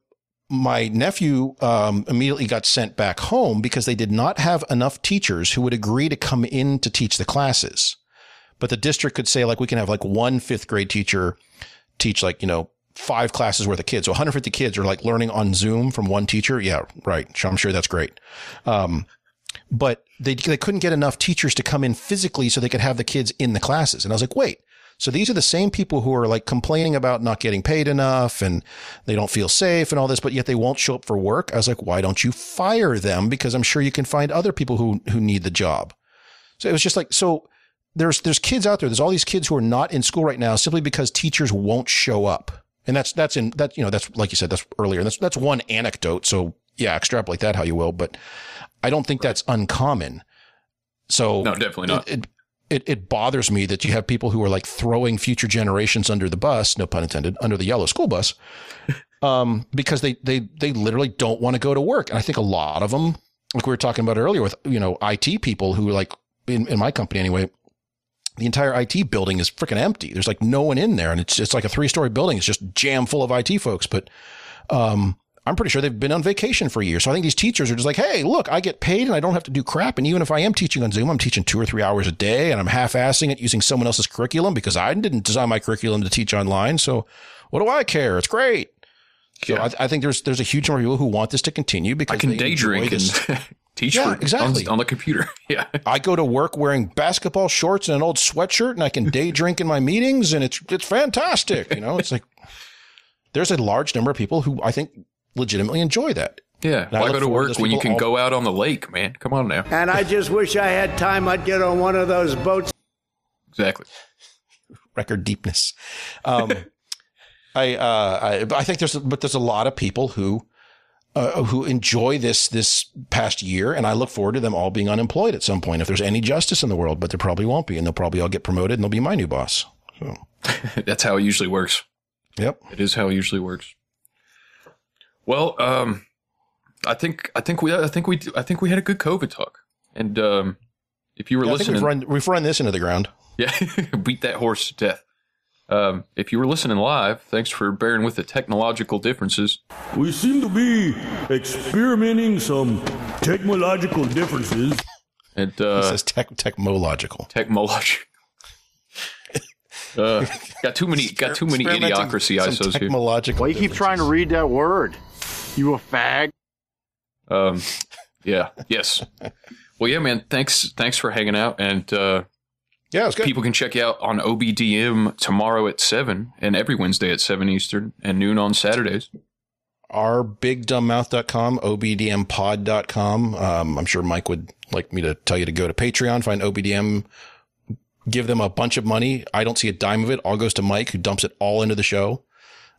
my nephew um, immediately got sent back home because they did not have enough teachers who would agree to come in to teach the classes. But the district could say like we can have like one fifth grade teacher teach like you know five classes worth of kids. So 150 kids are like learning on Zoom from one teacher. Yeah, right. I'm sure that's great. Um, but they they couldn't get enough teachers to come in physically so they could have the kids in the classes. And I was like, wait. So these are the same people who are like complaining about not getting paid enough and they don't feel safe and all this, but yet they won't show up for work. I was like, why don't you fire them? Because I'm sure you can find other people who who need the job. So it was just like so there's there's kids out there. There's all these kids who are not in school right now simply because teachers won't show up. And that's that's in that you know that's like you said that's earlier. That's that's one anecdote. So yeah, extrapolate that how you will, but I don't think that's uncommon. So No, definitely not. It, it it bothers me that you have people who are like throwing future generations under the bus, no pun intended, under the yellow school bus, um, because they they they literally don't want to go to work. And I think a lot of them, like we were talking about earlier, with you know IT people who like in, in my company anyway, the entire IT building is freaking empty. There's like no one in there, and it's it's like a three story building. It's just jam full of IT folks. But um, I'm pretty sure they've been on vacation for a year. So I think these teachers are just like, hey, look, I get paid and I don't have to do crap. And even if I am teaching on Zoom, I'm teaching two or three hours a day, and I'm half assing it using someone else's curriculum because I didn't design my curriculum to teach online. So what do I care? It's great. So I, I think there's there's a huge number of people who want this to continue because I can they day drink and teach Yeah, for, exactly. on, on the computer. yeah. I go to work wearing basketball shorts and an old sweatshirt, and I can day drink in my meetings, and it's it's fantastic. You know, it's like there's a large number of people who I think legitimately enjoy that. Yeah. I Why look go to forward to work when you can all- go out on the lake, man? Come on now. And I just wish I had time. I'd get on one of those boats. Exactly. record deepness. Um, I, uh, I, I think there's, but there's a lot of people who, uh, who enjoy this, this past year. And I look forward to them all being unemployed at some point if there's any justice in the world, but there probably won't be. And they'll probably all get promoted and they'll be my new boss. So, That's how it usually works. Yep. It is how it usually works. Well, um, I think I think we I think we I think we had a good COVID talk. And um, if you were Yeah, listening, we've run, we've run this into the ground. Yeah, beat that horse to death. Um, if you were listening live, thanks for bearing with the technological differences. We seem to be experimenting some technological differences. And uh, He says tech, technological. Technological. uh, got too many got too many idiocracy some ISOs here. technological. Why you keep trying to read that word? You a fag? Um, yeah, yes. Well, yeah, man. Thanks, thanks for hanging out, and uh, yeah, it's good. People can check you out on OBDM tomorrow at seven, and every Wednesday at seven Eastern, and noon on Saturdays. Our bigdumbmouth.com, obdmpod.com. Um, I'm sure Mike would like me to tell you to go to Patreon, find OBDM, give them a bunch of money. I don't see a dime of it. All goes to Mike, who dumps it all into the show.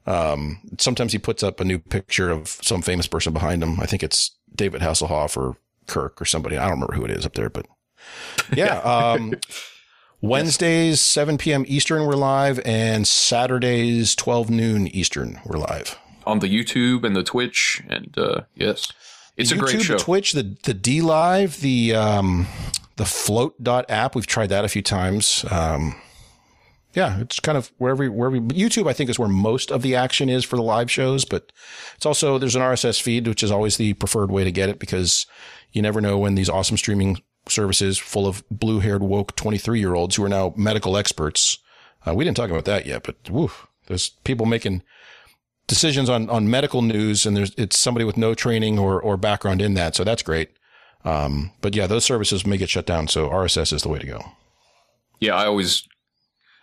Um, sometimes he puts up a new picture of some famous person behind him. I think it's David Hasselhoff or Kirk or somebody. I don't remember who it is up there, but yeah. Um, Wednesdays, 7 p.m. Eastern, we're live, and Saturdays, 12 noon Eastern, we're live. on the YouTube and the Twitch, and uh, yes, it's The a great show. The Twitch, the the DLive, the um, the Float dot app. We've tried that a few times. Um, yeah, it's kind of wherever wherever YouTube I think is where most of the action is for the live shows, but it's also there's an RSS feed which is always the preferred way to get it because you never know when these awesome streaming services full of blue-haired woke 23-year-olds who are now medical experts. Uh, we didn't talk about that yet, but woo, there's people making decisions on on medical news and there's it's somebody with no training or or background in that, so that's great. Um, but yeah, those services may get shut down, so RSS is the way to go. Yeah, I always,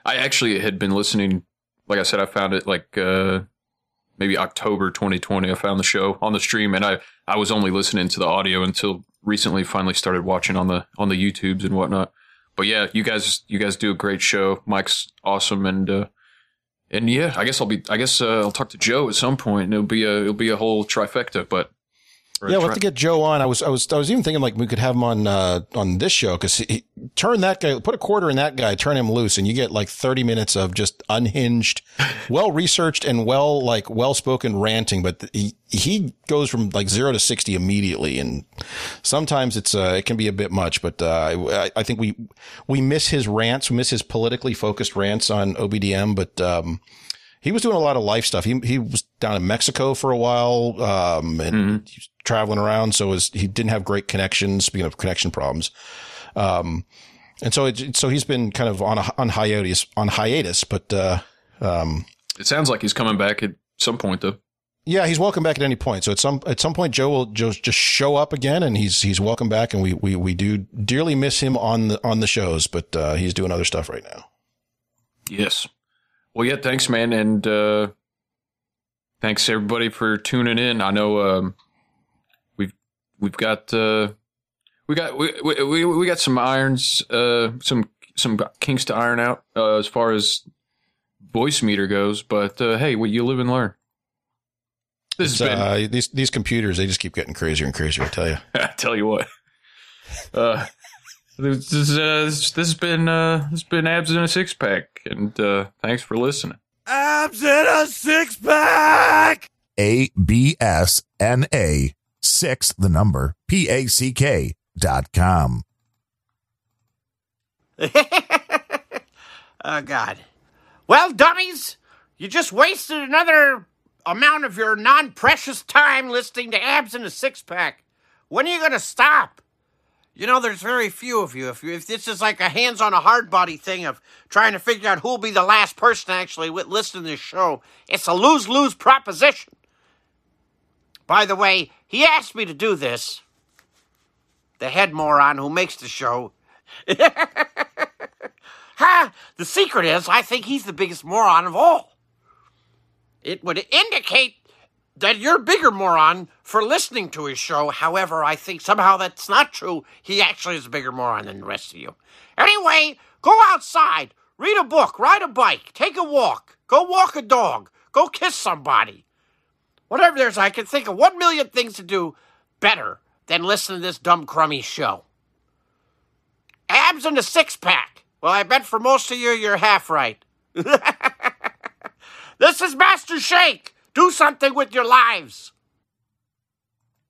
I actually had been listening. Like I said, I found it like uh, maybe October 2020. I found the show on the stream, and I I was only listening to the audio until recently. Finally, started watching on the on the YouTubes and whatnot. But yeah, you guys you guys do a great show. Mike's awesome, and uh, and yeah, I guess I'll be I guess uh, I'll talk to Joe at some point, and it'll be a it'll be a whole trifecta. But Yeah, we'll have to get Joe on. I was, I was, I was even thinking like we could have him on, uh, on this show because he turn that guy, put a quarter in that guy, turn him loose, and you get like 30 minutes of just unhinged, well researched and well, like well spoken ranting. But he, he goes from like zero to 60 immediately. And sometimes it's, uh, it can be a bit much, but, uh, I, I think we, we miss his rants, we miss his politically focused rants on OBDM, but, um, he was doing a lot of life stuff. He he was down in Mexico for a while, um, and he was traveling around. So his, he didn't have great connections. Speaking of connection problems, um, and so it, so he's been kind of on a, on hiatus on hiatus. But uh, um, it sounds like he's coming back at some point though. yeah, he's welcome back at any point. So at some at some point, Joe will Joe just show up again, and he's he's welcome back. And we we we do dearly miss him on the on the shows, but uh, he's doing other stuff right now. Yes. Well, yeah, thanks, man, and uh, thanks everybody for tuning in. I know um, we've we've got uh, we got we, we we got some irons, uh, some some kinks to iron out uh, as far as Voicemeeter goes. But uh, hey, well, you live and learn. This It's, has been uh, these these computers they just keep getting crazier and crazier. I tell you. I tell you what. Uh, this, is, uh, this, this has been uh, this has been abs in a six pack, and uh, thanks for listening. Abs in a six pack. A B S N A six the number P A C K dot com. Oh, God. Well, dummies, you just wasted another amount of your non precious time listening to Abs in a Six Pack. When are you going to stop? You know, there's very few of you. If, you. if this is like a hands on a hard body thing of trying to figure out who'll be the last person actually listen to this show, it's a lose lose proposition. By the way, he asked me to do this. The head moron who makes the show. Ha! The secret is, I think he's the biggest moron of all. It would indicate that you're a bigger moron for listening to his show. However, I think somehow that's not true. He actually is a bigger moron than the rest of you. Anyway, go outside, read a book, ride a bike, take a walk, go walk a dog, go kiss somebody. Whatever there's, I can think of one million things to do better than listen to this dumb crummy show. Abs in a six pack. Well, I bet for most of you, you're half right. this is Master Shake. Do something with your lives.